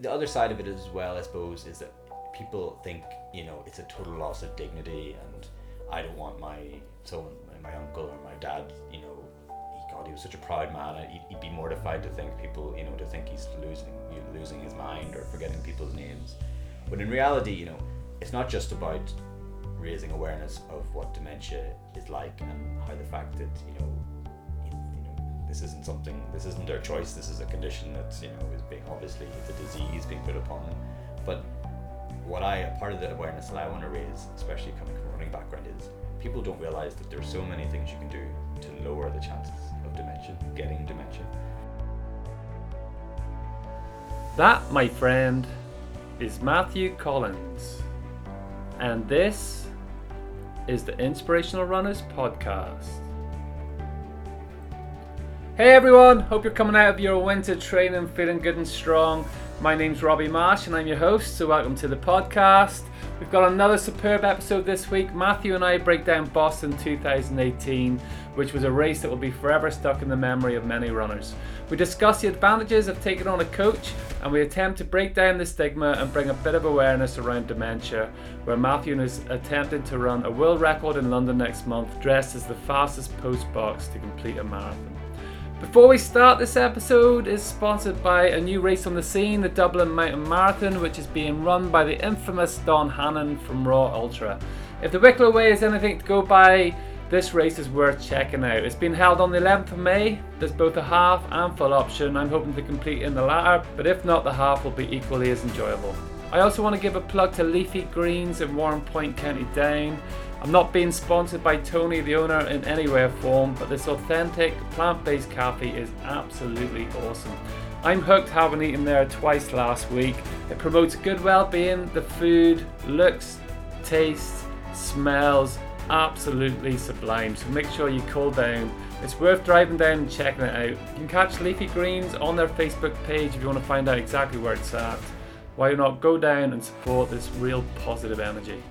the other side of it as well, I suppose, is that people think you know it's a total loss of dignity, and I don't want my so my uncle or my dad, you know, he, God, he was such a proud man. He'd, he'd be mortified to think people, you know, to think he's losing losing his mind or forgetting people's names. But in reality, you know, it's not just about raising awareness of what dementia is like and how the fact that you know this isn't something this isn't their choice this is a condition that's you know is being obviously it's a disease being put upon them but what I part of the awareness that I want to raise especially coming from a running background is people don't realize that there's so many things you can do to lower the chances of dementia getting dementia That, my friend, is Matthew Collins. And this is the Inspirational Runners Podcast. Hey everyone, hope you're coming out of your winter training feeling good and strong. My name's Robbie Marsh and I'm your host, so welcome to the podcast. We've got another superb episode this week. Matthew and I break down Boston 2018, which was a race that will be forever stuck in the memory of many runners. We discuss the advantages of taking on a coach and we attempt to break down the stigma and bring a bit of awareness around dementia, where Matthew is attempting to run a world record in London next month, dressed as the fastest post box to complete a marathon. Before we start, this episode is sponsored by a new race on the scene, the Dublin Mountain Marathon, which is being run by the infamous Don Hannon from Raw Ultra. If the Wicklow Way is anything to go by, this race is worth checking out. It's been held on the 11th of May. There's both a half and full option. I'm hoping to complete in the latter, but if not, the half will be equally as enjoyable. I also want to give a plug to Leafy Greens in Warrenpoint, County Down. I'm not being sponsored by Tony, the owner, in any way or form, but this authentic plant based coffee is absolutely awesome. I'm hooked having eaten there twice last week. It promotes good well being, the food looks, tastes, smells absolutely sublime. So make sure you cool down. It's worth driving down and checking it out. You can catch Leafy Greens on their Facebook page if you want to find out exactly where it's at. Why not go down and support this real positive energy?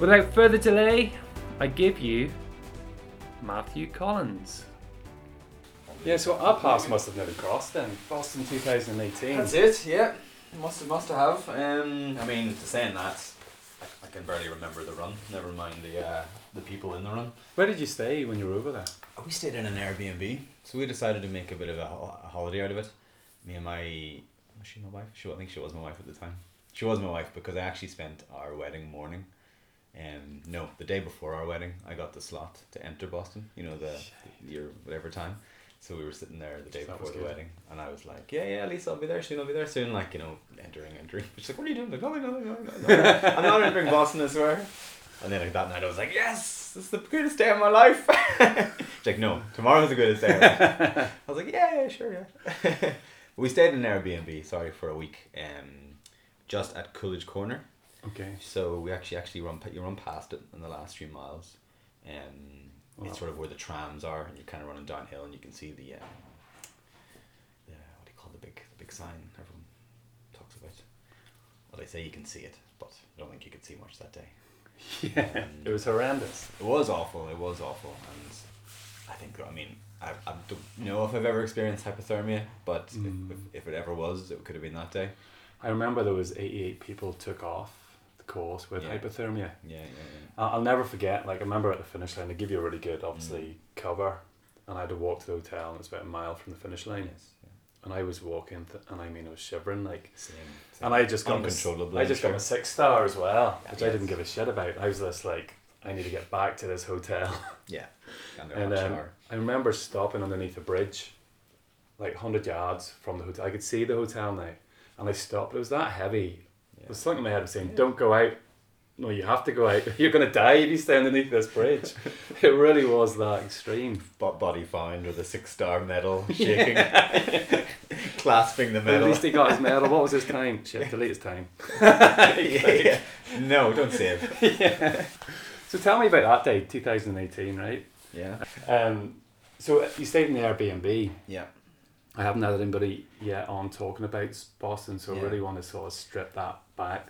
Without further delay, I give you Matthew Collins. Yeah, so our paths must have never crossed then. Boston 2018. That's it. Yeah, must have, must have. Um, I mean, to saying that, I, I can barely remember the run. Never mind the uh, the people in the run. Where did you stay when you were over there? We stayed in an Airbnb, so we decided to make a bit of a, ho- a holiday out of it. Me and my was she my wife? She I think she was my wife at the time. She was my wife because I actually spent our wedding morning. Um, no, the day before our wedding, I got the slot to enter Boston. You know the, the your whatever time. So we were sitting there the day That before the good. wedding, and I was like, "Yeah, yeah, Lisa, I'll be there soon. I'll be there soon." Like you know, entering, entering. She's like, "What are you doing?" Like, "Oh, no, no, no, no, no. I'm not entering Boston, I swear." And then like, that night, I was like, "Yes, this is the greatest day of my life." She's like, "No, tomorrow's the greatest day." I was like, "Yeah, yeah, sure, yeah." we stayed in an Airbnb, sorry, for a week, um, just at Coolidge Corner. Okay. So we actually actually run you run past it in the last few miles, um, Wow. it's sort of where the trams are, and you're kind of running downhill, and you can see the, um, the what do you call the big the big sign everyone talks about. Well, they say you can see it, but I don't think you could see much that day. Yeah, it was horrendous. It was awful. It was awful, and I think I mean I, I don't know if I've ever experienced hypothermia, but Mm. if, if, if it ever was, it could have been that day. I remember there was 88 people took off course with Yeah. hypothermia. Yeah, yeah, I- I'll never forget. Like I remember at the finish line, they give you a really good, obviously, cover, and I had to walk to the hotel, and it's about a mile from the finish line, Yes, yeah. and I was walking, th- and I mean, I was shivering, like, Same, same. and I just got uncontrollably. I just got a six star as well, which I didn't give a shit about. I was just like, I need to get back to this hotel, Yeah. And, and um, I remember stopping underneath a bridge, like hundred yards from the hotel. I could see the hotel now, and I stopped. It was that heavy. Was something in my head was saying, "Don't go out." No, you have to go out. You're gonna die if you stay underneath this bridge. it really was that extreme. Bo- body found with a six star medal shaking, clasping the medal. at least he got his medal. What was his time? Shit, delete his time. yeah, yeah. No, don't save. yeah. So tell me about that day, 2018, right? Yeah. Um, so you stayed in the Airbnb. Yeah. I haven't had anybody yet on talking about Boston, so Yeah. I really want to sort of strip that back.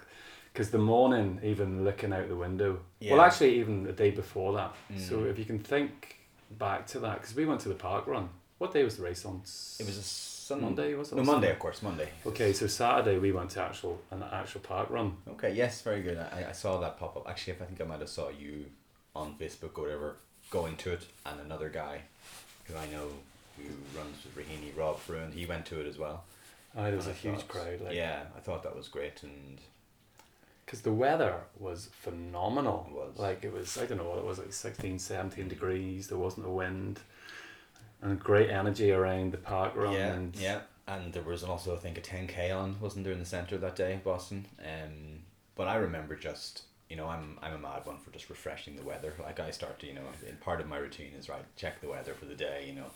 Because the morning, even looking out the window, well, actually, even the day before that. So Mm. if you can think back to that, because we went to the park run. What day was the race on? It was a Sun- Monday was it? No, Monday, Sunday? of course, Monday. Okay, so Saturday we went to actual an actual park run. Okay, yes, very good. I, I saw that pop up. Actually, if I think I might have saw you on Facebook or whatever going to it, and another guy who I know who runs with Rahini, Rob Fruin, he went to it as well. Aye, there was a And I huge thought- crowd. Like, yeah, I thought that was great, and because the weather was phenomenal. It was. Like it was, I don't know what it was, like 16, 17 degrees. There wasn't a wind, and great energy around the park run. yeah, and yeah, and there was also I think a ten k on, wasn't there, in the center that day, Boston. Um, but I remember just you know I'm I'm a mad one for just refreshing the weather. Like I start to you know in part of my routine is right check the weather for the day. You know,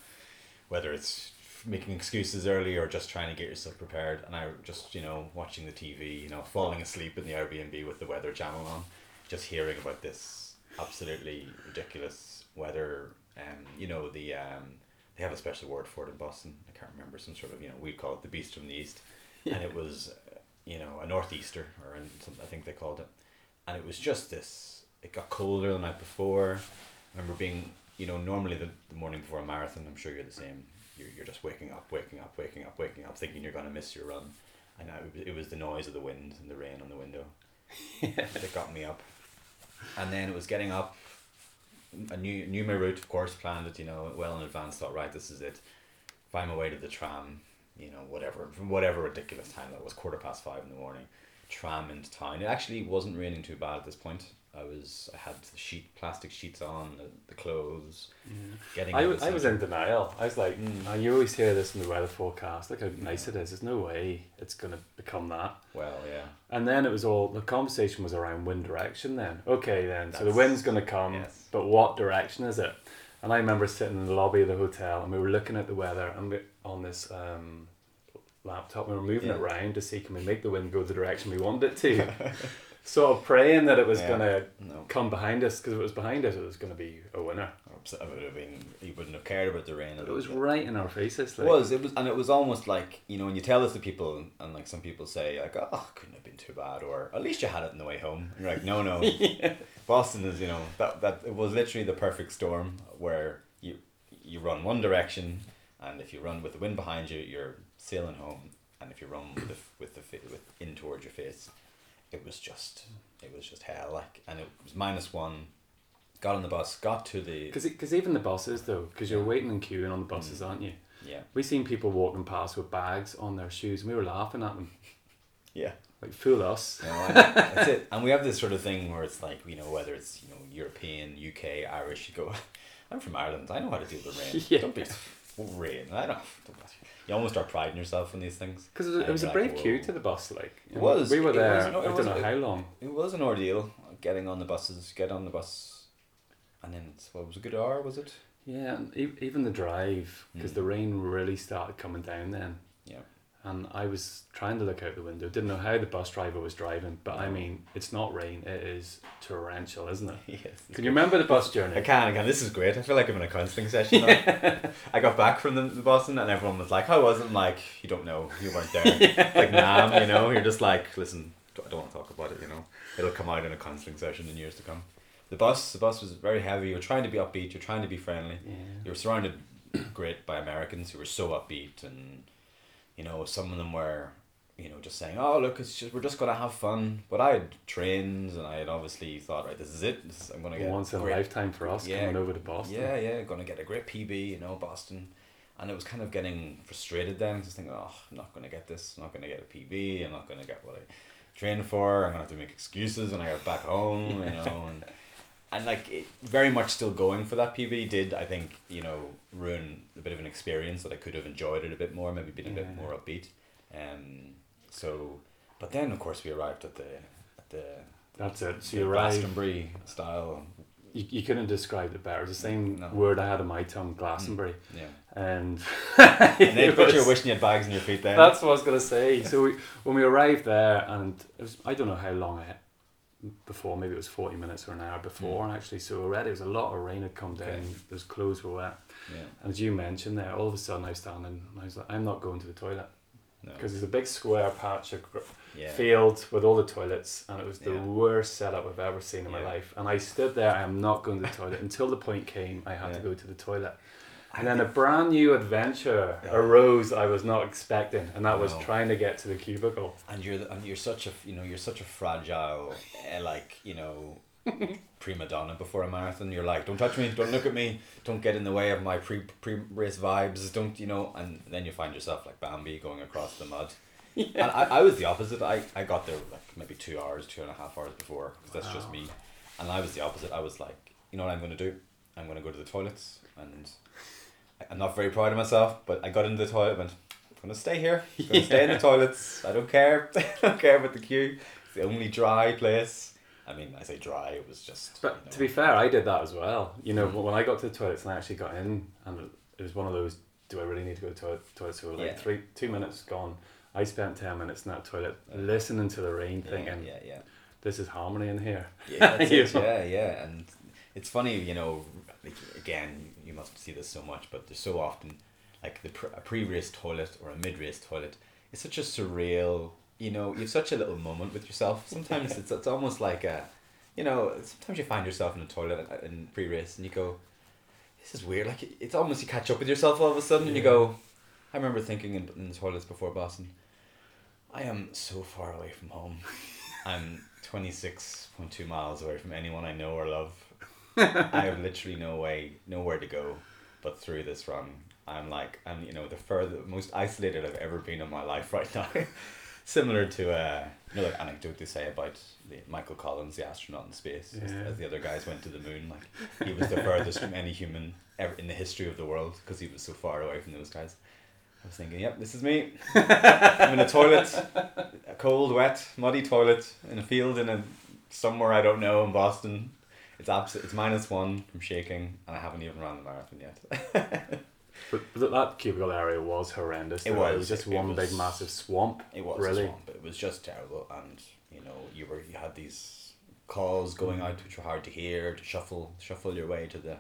whether it's making excuses early or just trying to get yourself prepared. And I just you know watching the TV, you know, falling asleep in the Airbnb with the weather channel on, just hearing about this absolutely ridiculous weather. Um, you know the um, they have a special word for it in Boston. I can't remember some sort of you know we call it the beast from the east, and it was uh, you know a northeaster or in some, I think they called it, and it was just this. It got colder the night before. I remember being you know normally the, the morning before a marathon. I'm sure you're the same. You're, you're just waking up, waking up, waking up, waking up, thinking you're gonna miss your run, and I, it was the noise of the wind and the rain on the window that got me up, and then it was getting up. I knew knew my route, of course, planned it, you know, well in advance. Thought, right, this is it. Find my way to the tram, you know, whatever, from whatever ridiculous time that was, quarter past five in the morning. Tram into town. It actually wasn't raining too bad at this point. I was, I had the sheet, plastic sheets on, the, the clothes. Getting. I, out w- of the I was in denial. I was like, Mm. "Ah, you always hear this in the weather forecast. Look how nice it is. There's no way it's going to become that. Well, yeah. And then it was all the conversation was around wind direction. Then okay, then so the wind's going to come, yes. but what direction is it? And I remember sitting in the lobby of the hotel and we were looking at the weather and we, on this um, laptop. We were moving it Yeah. around to see can we make the wind go the direction we wanted it to. sort of praying that it was Yeah. going to No. come behind us because if it was behind us, it was going to be a winner. It would have been. You wouldn't have cared about the rain. It was right in our faces. It was. It was, and it was almost like you know when you tell this to people, and like some people say like, "Oh, couldn't have been too bad," or "At least you had it on the way home." And you're like, "No, no." Boston is you know that that it was literally the perfect storm where you you run one direction, and if you run with the wind behind you, you're sailing home, and if you run with the with the with in towards your face, it was just it was just hell. Like, and it was minus one. Got on the bus, got to the Because even the buses though, because you're waiting and queuing on the buses, Mm. aren't you? yeah We seen people walking past with bags on their shoes, and we were laughing at them, yeah. like fool us. You know, and that's it. And we have this sort of thing where it's like, you know, whether it's, you know, European, UK, Irish, you go, I'm from Ireland, I know how to deal with rain. Yeah. Don't be rain. I don't, don't you almost start priding yourself in these things. Because it was, it was a brave queue to the bus, like It was. We were there. was- no, I don't know how long. It was an ordeal getting on the buses, get on the bus. And then, it's, what was a good hour, was it? Yeah, and e- even the drive, because Mm. the rain really started coming down then. Yeah. And I was trying to look out the window. Didn't know how the bus driver was driving, but I mean, it's not rain. It is torrential, isn't it? Yes. Can you remember the bus journey? I can, I can. This is great. I feel like I'm in a counselling session now. I got back from the, the Boston and everyone was like, how was it? I'm like, you don't know. You weren't there. Like, nah, you know, you're just like, listen, I don't want to talk about it, you know. It'll come out in a counselling session in years to come. The bus, the bus was very heavy. You're trying to be upbeat. You're trying to be friendly. Yeah. You're surrounded great by Americans who were so upbeat and, you know, some of them were, you know, just saying, oh, look, it's just, we're just going to have fun. But I had trains and I had obviously thought, right, this is it. This is, I'm going to get Once in a great lifetime for us Yeah. coming over to Boston. yeah, yeah, going to get a great PB, you know, Boston. And it was kind of getting frustrated then, just thinking, oh, I'm not going to get this, I'm not going to get a PB, I'm not going to get what I trained for, I'm going to have to make excuses when I get back home, you know. And, and like, it, very much still going for that PB did, I think, you know, ruin a bit of an experience that I could have enjoyed it a bit more, maybe been a bit more upbeat. Um, so, but then, of course, we arrived at the, at the, That's it. So you arrive. Glastonbury style, You, you couldn't describe it better. It's the same No. word I had in my tongue, Glastonbury. yeah. And, And then put you was- wishing you had bags in your feet then. That's what I was gonna say. So we, when we arrived there, and it was I don't know how long I before. Maybe it was forty minutes or an hour before mm. actually. So already it was a lot of rain had come down. Okay. Those clothes were wet. yeah. And as you mentioned there, all of a sudden I was standing. And I was like, I'm not going to the toilet No. because there's a big square patch of yeah. field with all the toilets, and it was the Yeah. worst setup I've ever seen in my life. And I stood there. I am not going to the toilet until the point came. I had to go to the toilet. And then a brand new adventure Yeah. arose I was not expecting, and that was No. trying to get to the cubicle. and you're the, and you're such a you know you're such a fragile eh, like you know prima donna before a marathon. You're like don't touch me don't look at me don't get in the way of my pre pre race vibes don't you know? And then you find yourself like Bambi going across the mud. And I, I was the opposite. I, I got there like maybe two hours two and a half hours before 'cause that's just me. And I was the opposite. I was like you know what I'm going to do? I'm going to go to the toilets and I'm not very proud of myself but I got into the toilet and went I'm going to stay here I'm going to stay in the toilets I don't care I don't care about the queue it's the only dry place I mean I say dry it was just But you know, to be fair, I did that as well. You know, Mhm. when I got to the toilets and I actually got in, and it was one of those, do I really need to go to the toilet? toilet? So like Yeah. three, two minutes gone. I spent ten minutes in that toilet Yeah. listening to the rain, yeah, thinking, yeah yeah "This is harmony in here." Yeah, it. Yeah, yeah, and it's funny, you know. Like, again, you must see this so much, but there's so often, like the pre- a pre-race toilet or a mid-race toilet. It's such a surreal, you know. You have such a little moment with yourself. Sometimes it's it's almost like a, you know. Sometimes you find yourself in a toilet in pre-race and you go, "This is weird." Like it's almost you catch up with yourself all of a sudden and you go. I remember thinking in, in the toilets before Boston. I am so far away from home. I'm 26.2 miles away from anyone I know or love. I have literally no way, nowhere to go but through this run. I'm like, I'm, you know, the further, most isolated I've ever been in my life right now. Similar to uh, another anecdote they say about the Michael Collins, the astronaut in space, as, as the other guys went to the moon. Like, he was the furthest from any human ever in the history of the world because he was so far away from those guys. I was thinking, yep, this is me. I'm in a toilet, a cold, wet, muddy toilet in a field in a somewhere I don't know in Boston. It's abs- It's minus one from shaking, and I haven't even run the marathon yet. But, but that cubicle area was horrendous. It though. was. It was just one was- big massive swamp. it was really. a swamp. It was just terrible, and you know, you were you had these calls going out which were hard to hear to shuffle shuffle your way to the,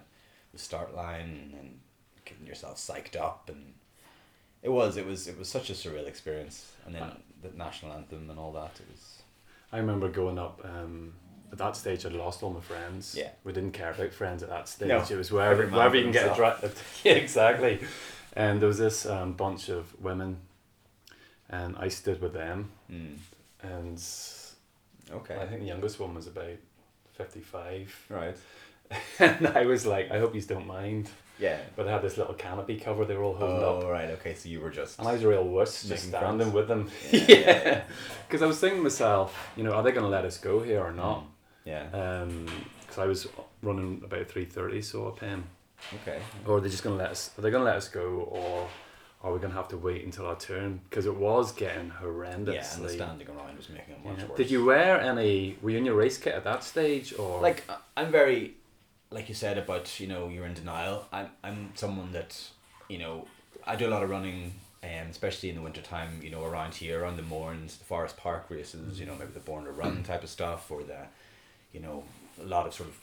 the start line and getting yourself psyched up and. It was, it was, it was such a surreal experience, and then the national anthem and all that. It was, I remember going up. Um, at that stage, I'd lost all my friends. Yeah. We didn't care about friends at that stage. No. It was wherever, wherever you can get a himself. dri- Yeah, exactly. And there was this um, bunch of women, and I stood with them, mm, and okay, I think the youngest one was about fifty-five, right, and I was like, I hope you don't mind. yeah. But I had this little canopy cover they were all holding up. Oh, right, okay. So you were just. And I was a real wuss just standing friends. with them. Yeah. Yeah. Because I was thinking to myself, you know, are they going to let us go here or not? Mm, Yeah. Because I was running about 3.30, so a pen. Okay. Or are they just going to let us, are they going to let us go or are we going to have to wait until our turn? Because it was getting horrendous. Yeah, and the standing around was making it much Yeah. worse. Did you wear any, were you in your race kit at that stage or? like? I- I'm very, like you said about you know you're in denial. I'm I'm someone that, you know, I do a lot of running, um, especially in the winter time. You know, around here, around the Mournes, the Forest Park races. You know, maybe the Born to Run type of stuff, or the, you know, a lot of sort of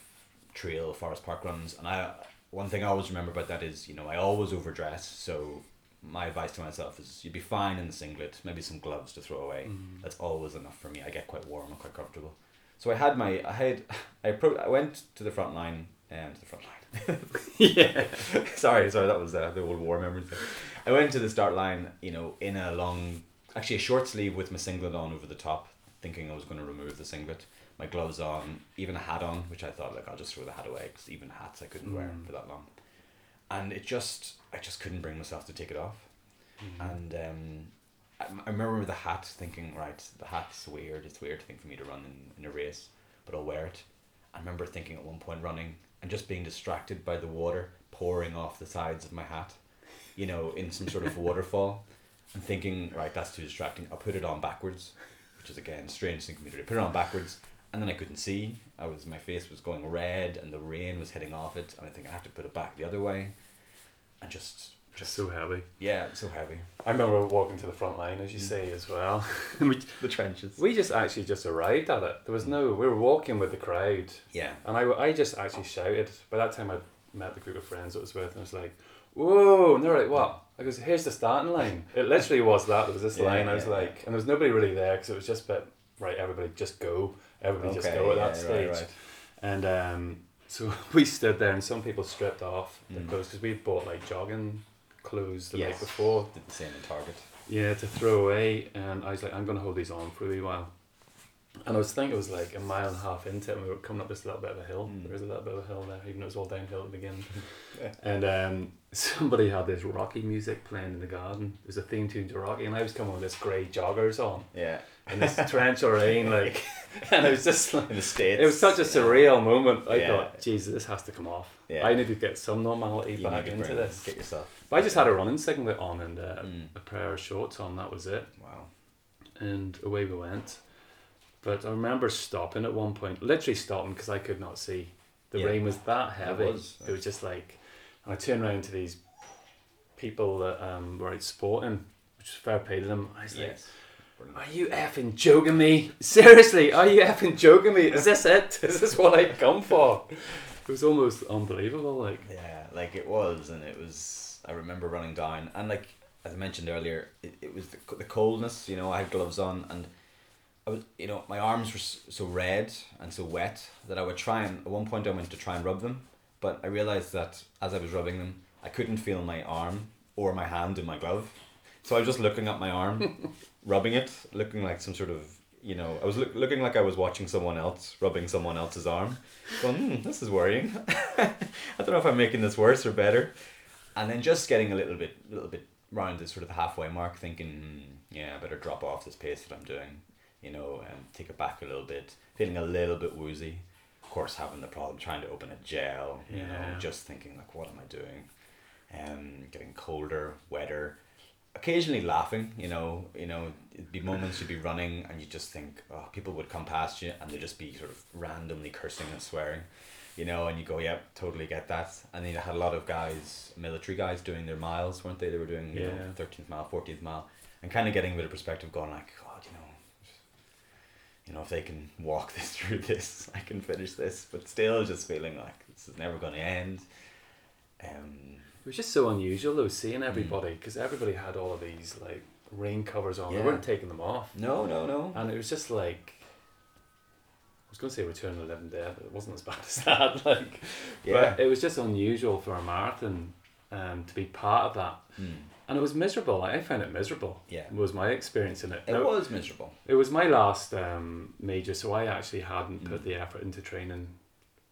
trail Forest Park runs. And I one thing I always remember about that is you know I always overdress. So my advice to myself is you'd be fine in the singlet, maybe some gloves to throw away. Mm. That's always enough for me. I get quite warm and quite comfortable. So I had my I had I pro- I went to the front line and to the front line. yeah. sorry, sorry, that was uh, the old war memories. I went to the start line, you know, in a long, actually a short sleeve with my singlet on over the top, thinking I was going to remove the singlet. My gloves on, even a hat on, which I thought like I'll just throw the hat away because even hats I couldn't wear Mm. for that long, and it just I just couldn't bring myself to take it off. And um, I, I remember the hat thinking, right, the hat's weird. It's weird to think for me to run in, in a race, but I'll wear it. I remember thinking at one point running and just being distracted by the water pouring off the sides of my hat, you know, in some sort of waterfall, and thinking, right, that's too distracting. I'll put it on backwards, which is again strange thing for me to do. Put it on backwards, and then I couldn't see. I was my face was going red, and the rain was hitting off it, and I think I have to put it back the other way, and just Just so heavy. yeah, so heavy. I remember walking to the front line, as you Mm. say, as well. The trenches. we just actually just arrived at it. There was no, we were walking with the crowd. Yeah. And I, I just actually shouted. By that time, I'd met the group of friends that I was with, and I was like, whoa. And they were like, what? I goes, here's the starting line. It literally was that. There was this Yeah, line. I was yeah, like, and there was nobody really there because it was just, but right, everybody just go. Everybody just go at that stage. Right, right. And um, So we stood there, and some people stripped off their Mm. clothes because we bought like jogging clothes the night before. Did the same in Target. Yeah, to throw away, and I was like, I'm gonna hold these on for a wee while. And I was thinking it was like a mile and a half into it, and we were coming up this little bit of a hill. Mm. There was a little bit of a hill there, even though it was all downhill at the beginning. Yeah. And um, somebody had this Rocky music playing in the garden. It was a theme tune to Rocky, and I was coming with this grey joggers on Yeah. In this torrential rain, like, and it was just like. In the States. It was such a surreal moment. I Yeah. thought, Jesus, this has to come off. Yeah. I need to get some normality You back into this. Get yourself. But I just had a running singlet on and uh, Mm. a pair of shorts on. That was it, Wow. and away we went. But I remember stopping at one point, literally stopping because I could not see. The Yeah. rain was that heavy. It was. was, just like, and I turned around to these people that um, were out sporting, which was fair play to them. I was like, Yes. Brilliant. are you effing joking me? Seriously, are you effing joking me? Is this it? Is this what I've come for? It was almost unbelievable. Like, Yeah, like it was, and it was. I remember running down, and like as I mentioned earlier, it, it was the, the coldness. You know, I had gloves on, and I was, you know, my arms were so red and so wet that I would try and at one point I went to try and rub them, but I realized that as I was rubbing them, I couldn't feel my arm or my hand in my glove, so I was just looking at my arm, rubbing it, looking like some sort of. You know, I was look, looking like I was watching someone else rubbing someone else's arm. Going, hmm, this is worrying. I don't know if I'm making this worse or better. And then just getting a little bit, little bit round the sort of the halfway mark, thinking, hmm, yeah, I better drop off this pace that I'm doing, you know, and take it back a little bit. Feeling a little bit woozy. Of course, having the problem trying to open a gel, you Yeah. know, just thinking like, what am I doing? Um, getting colder, wetter. Occasionally laughing, you know, you know, it'd be moments you'd be running and you just think, oh, people would come past you and they'd just be sort of randomly cursing and swearing you know, and you go, yep, totally get that. And then you had a lot of guys, military guys, doing their miles, weren't they? They were doing, you know, Yeah. thirteenth mile, fourteenth mile, and kind of getting a bit of perspective, going like, God, you know, you know, if they can walk this through this, I can finish this, but still just feeling like this is never going to end. Um, It was just so unusual though, seeing everybody because everybody had all of these like rain covers on. They weren't taking them off, no, no, no. and it was just like I was going to say Return of the Living Dead. But it wasn't as bad as that. Like, Yeah. but it was just unusual for a marathon um, to be part of that, Mm. and it was miserable. Like, I found it miserable. Yeah. was my experience in it. It Now, was miserable. It was my last um, major, so I actually hadn't put Mm. the effort into training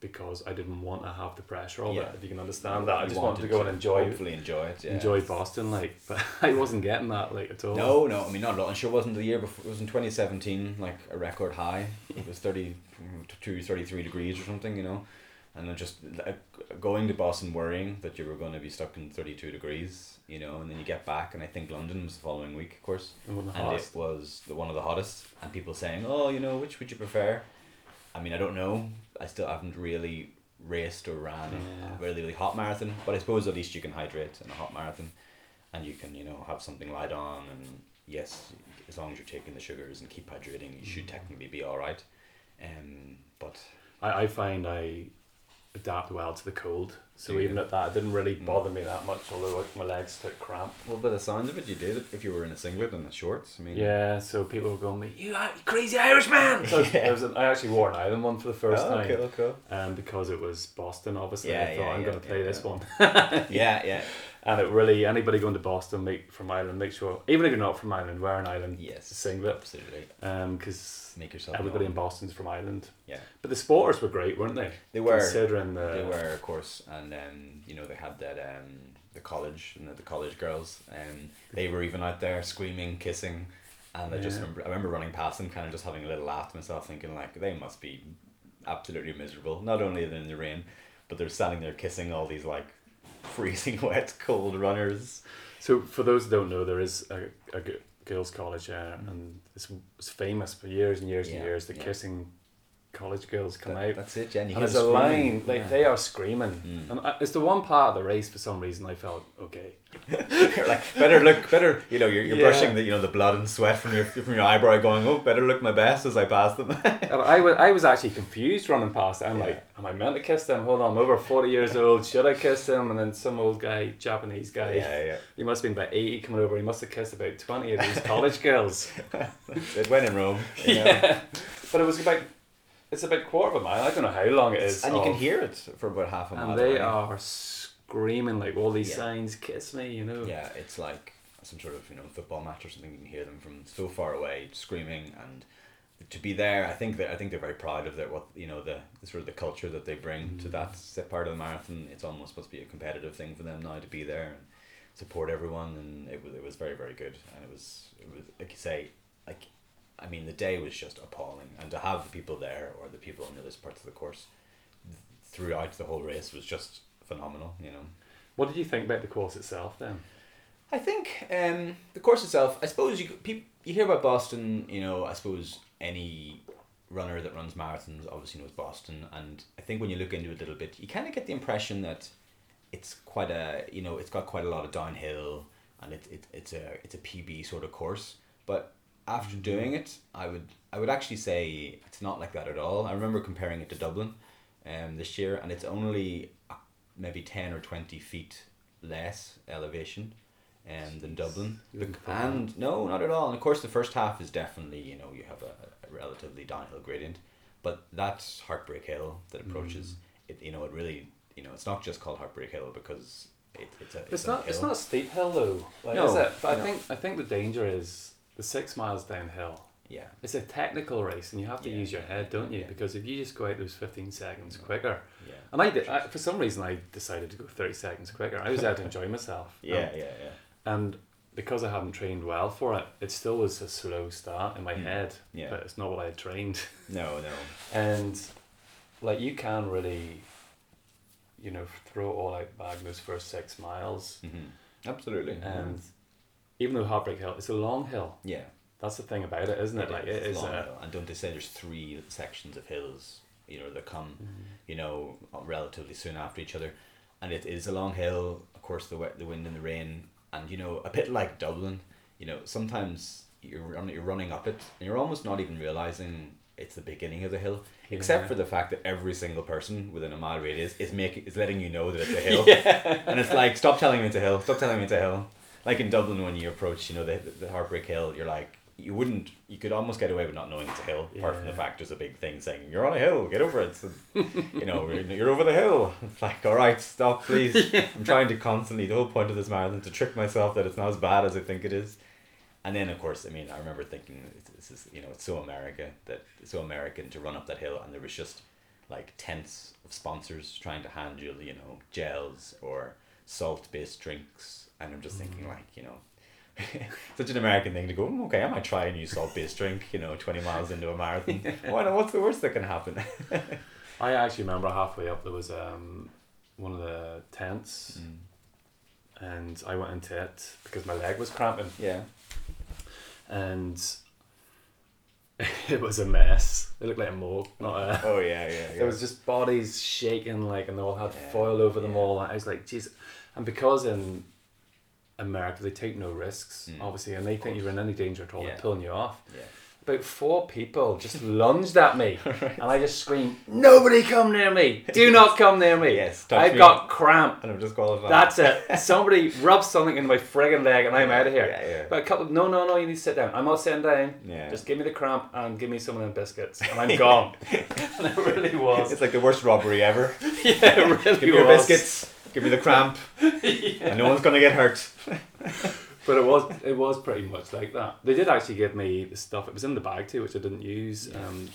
because I didn't want to have the pressure of Yeah. it. If you can understand that, I just wanted to go and enjoy hopefully enjoy it. Yeah. enjoy Boston, like, but I wasn't getting that like at all. No, no, I mean not at all. And sure, it wasn't the year before. It was in twenty seventeen, like a record high. It was 32, 33 degrees or something, you know, and then just like, going to Boston worrying that you were going to be stuck in thirty two degrees, you know, and then you get back, and I think London was the following week, of course, and hot. it was the one of the hottest, and people saying, oh, you know, which would you prefer? I mean, I don't know. I still haven't really raced or ran Yeah. a really really hot marathon, but I suppose at least you can hydrate in a hot marathon, and you can you know have something light on, and yes, as long as you're taking the sugars and keep hydrating, you should technically be all right. Um, but I, I find I adapt well to the cold, so you? even at that, it didn't really Mm. bother me that much. Although like, my legs took cramp. well, by the sounds of it, you did it if you were in a singlet and the shorts. I mean, Yeah, so people were going, "Me, you crazy Irishman!" So Yeah. was an, I actually wore an island one for the first oh, time, cool, cool. um, because it was Boston. Obviously, Yeah, I thought yeah, I'm yeah, going to play yeah, this yeah. one. Yeah, yeah. And it really anybody going to Boston make from Ireland, make sure even if you're not from Ireland, wear an Ireland Yes. singlet, Absolutely. Um, because Make yourself. everybody in. Boston's from Ireland. Yeah. But the sporters were great, weren't they? They were. considering the They were, of course, and um, you know they had that um, the college and the college girls, and they were even out there screaming, kissing, and I just remember I remember running past them, kind of just having a little laugh to myself, thinking like they must be absolutely miserable. Not only in the rain, but they're standing there kissing all these like freezing wet, cold runners. So for those who don't know, there is a, a girls' college there, and it's, it's famous for years and years and years. The yeah. kissing college girls come That- out. That's it, Jen. You And there's a line, like Yeah. they are screaming, Mm. and I, it's the one part of the race for some reason I felt okay. You're like better look better you know you're, you're Yeah. brushing the you know the blood and sweat from your from your eyebrow going oh better look my best as I pass them And I was I was actually confused running past. it. I'm Yeah. like, am I meant to kiss them? Hold on, I'm over forty years old. Should I kiss them? And then some old guy, Japanese guy, yeah yeah he must have been about eighty coming over. He must have kissed about twenty of these college girls. it went in Rome you know. yeah, but it was about it's about quarter of a mile. I don't know how long it is. and you can of- hear it for about half a mile. and they away. are screaming like all these Yeah. signs, "Kiss me," you know. Yeah, it's like some sort of you know football match or something. You can hear them from so far away screaming, and to be there, I think that I think they're very proud of their what you know the, the sort of the culture that they bring to mm. that set part of the marathon. It's almost supposed to be a competitive thing for them now to be there and support everyone, and it was it was very very good, and it was it was like you say, like I mean the day was just appalling, and to have the people there or the people on the other parts of the course th- throughout the whole race was just phenomenal. You know. What did you think about the course itself then? I think um, the course itself. I suppose you you hear about Boston. You know, I suppose any runner that runs marathons obviously knows Boston, and I think when you look into it a little bit, you kind of get the impression that it's quite a you know it's got quite a lot of downhill, and it, it it's a it's a PB sort of course. But after doing it, I would I would actually say it's not like that at all. I remember comparing it to Dublin, um, this year, and it's only uh, maybe ten or twenty feet less elevation, um, than Dublin. You wouldn't Bec- think and no, not at all. And of course, the first half is definitely you know you have a, a relatively downhill gradient, but that's Heartbreak Hill that approaches Mm. it. You know, it really you know it's not just called Heartbreak Hill because it, it's a It's, a not. It's not a steep hill though. Like, No, is it? But no. I think I think the danger is the six miles downhill. Yeah. It's a technical race, and you have to Yeah. use your head, don't you? Yeah. Because if you just go out those fifteen seconds quicker, Yeah. and I did. I, for some reason, I decided to go thirty seconds quicker. I was out to enjoy myself. Yeah, Um, yeah, yeah. and because I hadn't trained well for it, it still was a slow start in my Mm. head. Yeah. But it's not what I had trained. No, no. And like you can really, you know, throw it all out bag those first six miles. Mm-hmm. Absolutely. And even though Heartbreak Hill, it's a long hill. yeah. That's the thing about it, isn't it? like it it's is long a. And don't they say there's three sections of hills, you know, that come, Mm-hmm. you know, relatively soon after each other, and it is a long hill. Of course, the wet, the wind and the rain, and you know, a bit like Dublin. You know, sometimes you're you're running up it, and you're almost not even realizing it's the beginning of the hill, except for the fact that every single person within a mile radius is making is letting you know that it's a hill. yeah. And it's like, stop telling me it's a hill. Stop telling me it's a hill. Like in Dublin, when you approach, you know, the, the Heartbreak Hill, you're like, you wouldn't, you could almost get away with not knowing it's a hill, apart from the fact there's a big thing saying, you're on a hill, get over it. So, you know, you're, over the hill. It's like, all right, stop, please. I'm trying to constantly, the whole point of this marathon, to trick myself that it's not as bad as I think it is. And then, of course, I mean, I remember thinking, this is, you know, it's so America, that it's so American to run up that hill, and there was just like tents of sponsors trying to hand you, you know, gels or salt based drinks. And I'm just thinking, like, you know, such an American thing to go, "Mm, okay, I might try a new salt based drink, you know, 20 miles into a marathon. Why not? What's the worst that can happen? I actually remember halfway up there was um one of the tents, and I went into it because my leg was cramping, Yeah. and it was a mess. It looked like a morgue, not a. Oh, yeah, yeah. yeah. There was just bodies shaking, like, and they all had Yeah, foil over them all. I was like, jeez. And because in America they take no risks, Mm. obviously, and they think you're in any danger at all, Yeah. they're pulling you off. yeah. About four people just lunged at me, and I just screamed, "Nobody come near me! Do not come near me! Yes, I've me. got cramp. And I'm disqualified. That's it. Somebody rub something into my friggin' leg, and I'm out of here." Yeah, yeah. But a couple, no, no, no, you need to sit down. I'm not sitting down. Yeah. Just give me the cramp and give me some of them biscuits, and I'm gone. and it really was. It's like the worst robbery ever. yeah, it really Give me your biscuits, give me the cramp, and no one's going to get hurt. But it was it was pretty much like that. They did actually give me the stuff. It was in the bag too, which I didn't use. Um,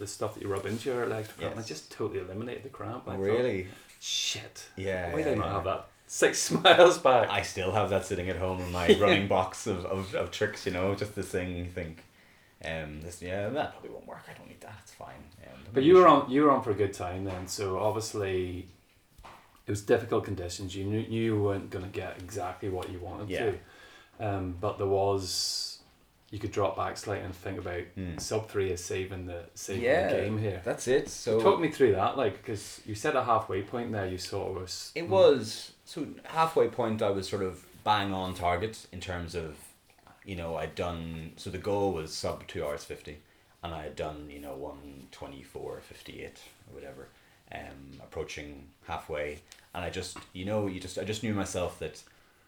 the stuff that you rub into your legs for cramp. Yes. I just totally eliminated the cramp. I thought, really? Shit. Yeah. Why yeah, did I not yeah. have that six miles back? I still have that sitting at home in my running box of, of, of tricks, you know, just this thing you think, um, this, yeah, that probably won't work. I don't need that. It's fine. Um, But you were on you were on for a good time then. So obviously, it was difficult conditions. You knew, knew you weren't going to get exactly what you wanted Yeah. to. Um, but there was, you could drop back slightly and think about Mm. sub three is saving the saving Yeah. the game here. That's it. So Talk me through that, like, because you said a halfway point there. You sort of was. It was so halfway point. I was sort of bang on target in terms of, you know, I'd done. So the goal was sub two hours fifty, and I had done you know one twenty four fifty eight or whatever, um, approaching halfway, and I just you know you just I just knew myself that,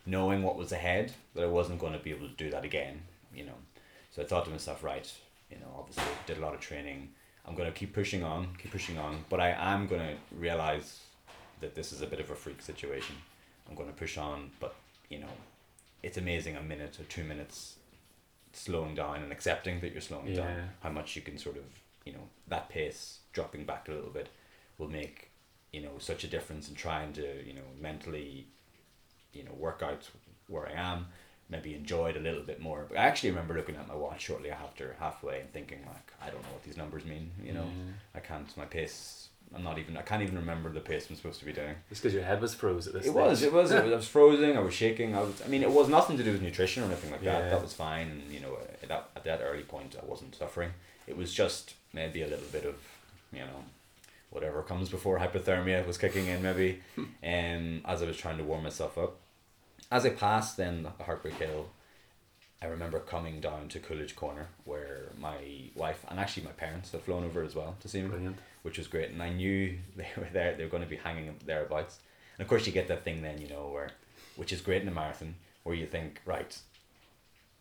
knowing what was ahead that I wasn't going to be able to do that again, you know, so I thought to myself right, you know, obviously did a lot of training. I'm gonna keep pushing on, keep pushing on, but I am gonna realize that this is a bit of a freak situation. I'm gonna push on, but you know, it's amazing a minute or two minutes slowing down and accepting that you're slowing down. How much you can sort of you know that pace dropping back a little bit will make you know such a difference in trying to you know mentally you know work out where I am maybe enjoy it a little bit more but I actually remember looking at my watch shortly after halfway and thinking like I don't know what these numbers mean you know Yeah. I can't my pace I'm not even I can't even remember the pace I'm supposed to be doing It's because your head was froze at this. it was, stage. it was, it was. I was frozen. I was shaking. I was. I mean, it was nothing to do with nutrition or anything like Yeah. that. That was fine. And you know, at that at that early point, I wasn't suffering. It was just maybe a little bit of, you know, whatever comes before hypothermia was kicking in. Maybe, um, as I was trying to warm myself up, as I passed then the Heartbreak Hill, I remember coming down to Coolidge Corner where my wife and actually my parents had flown over as well to see me Brilliant. which was great. And I knew they were there, they were going to be hanging thereabouts. And of course, you get that thing then, you know, where, which is great in a marathon, where you think, right,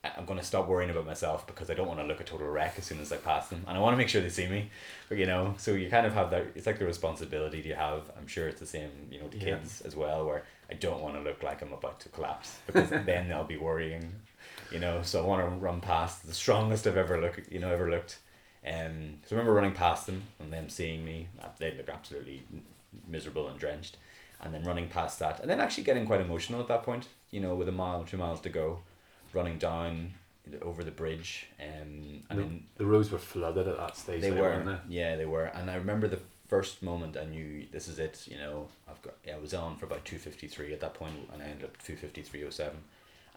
I'm going to stop worrying about myself because I don't want to look a total wreck as soon as I pass them. And I want to make sure they see me, but you know, so you kind of have that, it's like the responsibility you have. I'm sure it's the same, you know, to Yeah. kids as well, where I don't want to look like I'm about to collapse because then they'll be worrying, you know, so I want to run past the strongest I've ever looked, you know, ever looked. Um, so I remember running past them and them seeing me. uh, They look absolutely miserable and drenched, and then running past that, and then actually getting quite emotional at that point. You know, with a mile, two miles to go, running down over the bridge, um, and The, then the roads were flooded at that stage. they were, they? yeah, they were, and I remember the first moment I knew this is it. You know, I've got, yeah, I was on for about two fifty three at that point, and I ended up two fifty three oh seven,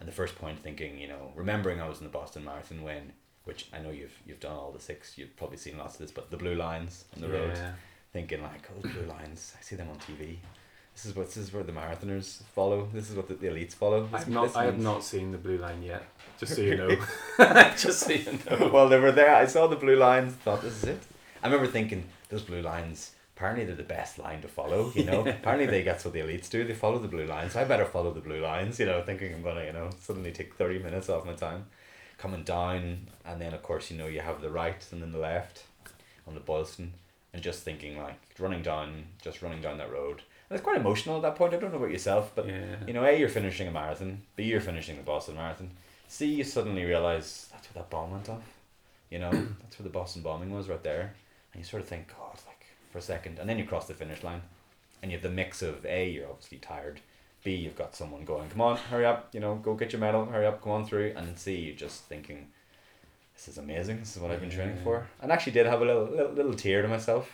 and the first point thinking, you know, remembering I was in the Boston Marathon when, which I know you've you've done all the six, you've probably seen lots of this, but the blue lines on the road, thinking like, oh, the blue lines, I see them on TV. This is what this is where the marathoners follow. This is what the, the elites follow. This, I've not. I have means- not seen the blue line yet. Just so you know. just so you know. well, they were there. I saw the blue lines. Thought this is it. I remember thinking those blue lines. Apparently, they're the best line to follow. You know, apparently they that's what the elites do. They follow the blue lines. I better follow the blue lines. You know, thinking I'm gonna, you know, suddenly take thirty minutes off my time, coming down, and then of course you know you have the right and then the left, on the Boylston, and just thinking like running down, just running down that road. It's quite emotional at that point. I don't know about yourself, but yeah. you know, A, you're finishing a marathon. B, you're mm. finishing the Boston Marathon. C, you suddenly realize that's where that bomb went off. You know, that's where the Boston bombing was right there. And you sort of think, God, like for a second. And then you cross the finish line. And you have the mix of A, you're obviously tired. B, you've got someone going, come on, hurry up, you know, go get your medal, hurry up, come on through. And C, you're just thinking, this is amazing, this is what I've been training for. And actually did have a little, little, little tear to myself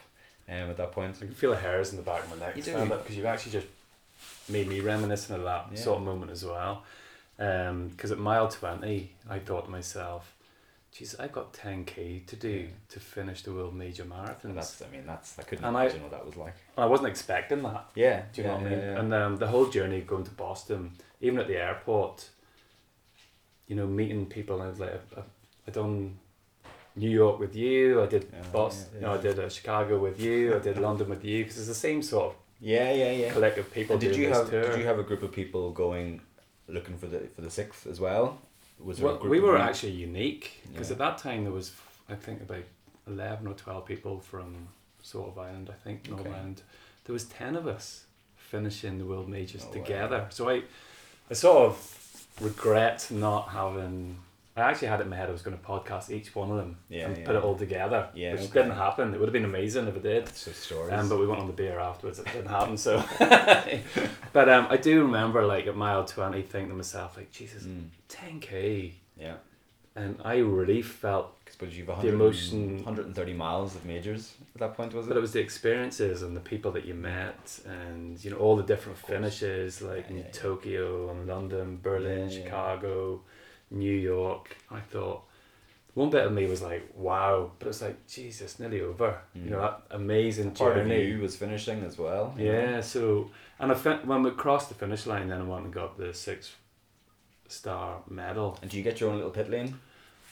um, at that point. I can feel the hairs in the back of my neck. You do. because you've actually just made me reminiscent of that Yeah. sort of moment as well. Because at mile twenty, I thought to myself, "Geez, I've got ten k to do Yeah. to finish the world major marathon. That's, I mean, that's, I couldn't And I- imagine what that was like. I wasn't expecting that. Yeah. Do you know yeah, what I mean? And um, the whole journey going to Boston, even at the airport, you know, meeting people, and I was like, I, I done New York with you, I did Yeah, Boston, yeah, you know, I did uh, Chicago with you, I did London with you, because it's the same sort of Yeah, yeah, yeah. collective people And did you have tour. did you have a group of people going looking for the for the sixth as well? Was there Well, we were actually unique because Yeah. at that time there was, I think, about eleven or twelve people from sort of Ireland. I think Northern Okay. Ireland. There was ten of us finishing the world majors Oh, wow. together. So I, I sort of regret not having. I actually had it in my head I was going to podcast each one of them Yeah, and yeah. put it all together, Yeah, which okay. didn't happen. It would have been amazing if it did. It's just stories. Um, but we went on the beer afterwards. It didn't happen. So, but um, I do remember like at mile twenty, thinking to myself like, Jesus, Mm, ten k, yeah, and I really felt because you've The 100, emotion- 130 miles of majors at that point, was it? But it was the experiences and the people that you met, and you know all the different finishes, like Yeah, yeah, yeah. Tokyo and London, Berlin, Yeah, yeah. Chicago, New York. I thought one bit of me was like, "Wow," but it's like, "Jesus, nearly over." You know Mm. that amazing Part of journey. you was finishing as well. you know? Yeah. So, and I fin- when we crossed the finish line, then I went and got the six star medal. And do you get your own little pit lane?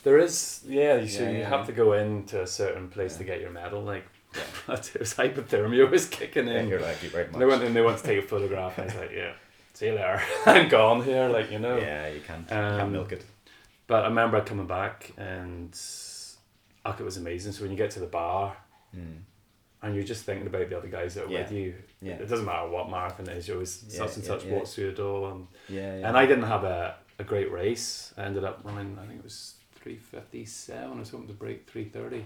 There is, yeah. So Yeah, you yeah, have yeah. to go into a certain place to get your medal. Like Yeah. it was hypothermia was kicking in. you're like you very And they went much. and they want to take a photograph, and I was like, yeah, see you later. I'm gone here, like you know. Yeah, you can't, you Um, can't milk it. But I remember coming back, and ugh, it was amazing. So when you get to the bar, Mm. and you're just thinking about the other guys that are with you. Yeah. It doesn't matter what marathon it is, you always Yeah, such and yeah, such yeah. walks through the door and Yeah, yeah. and I didn't have a, a great race. I ended up running I think it was three fifty seven, I was hoping to break three thirty.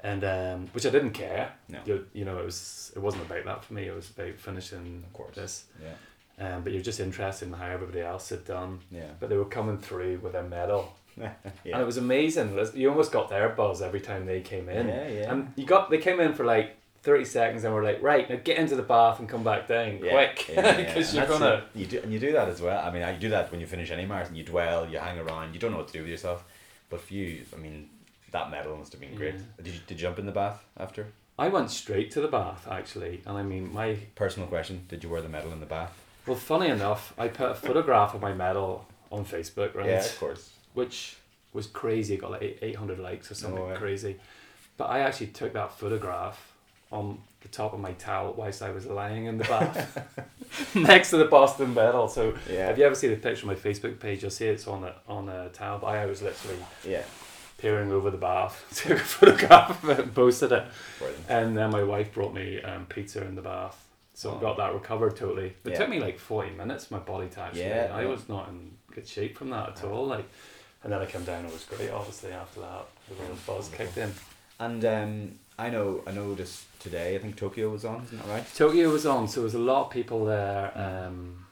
And um, which I didn't care. No. You, you know, it was it wasn't about that for me, it was about finishing Of course. this. Yeah. Um, but you're just interested in how everybody else had done. Yeah. But they were coming through with a medal. yeah. And it was amazing. You almost got their buzz every time they came in. Yeah, yeah. And you got they came in for like thirty seconds and we're like, right, now get into the bath and come back down Yeah, quick yeah, yeah. because And you're gonna. it. You do, and you do that as well. I mean, you do that when you finish any marathon. You dwell, you hang around, you don't know what to do with yourself. But for you, I mean, that medal must have been great. Yeah. Did you did you jump in the bath after? I went straight to the bath actually, and I mean my Personal question: Did you wear the medal in the bath? Well, funny enough, I put a photograph of my medal on Facebook, right? Yeah, of course. Which was crazy. It got like eight hundred likes or something yeah. crazy. But I actually took that photograph on the top of my towel whilst I was lying in the bath next to the Boston medal. So Yeah. if you ever see the picture on my Facebook page, you'll see it's on a on a towel. But I was literally Yeah. peering over the bath, took a photograph of it, and posted it. Brilliant. And then my wife brought me um, pizza in the bath. So I got that recovered totally. It Yeah. took me like 40 minutes, my body to actually. Yeah, I yeah. was not in good shape from that at all. Like, And then I came down, it was great, obviously, after that. The real buzz kicked in. And um, I know I know. noticed today. I think Tokyo was on. Isn't that right? Tokyo was on, so there was a lot of people there. Um,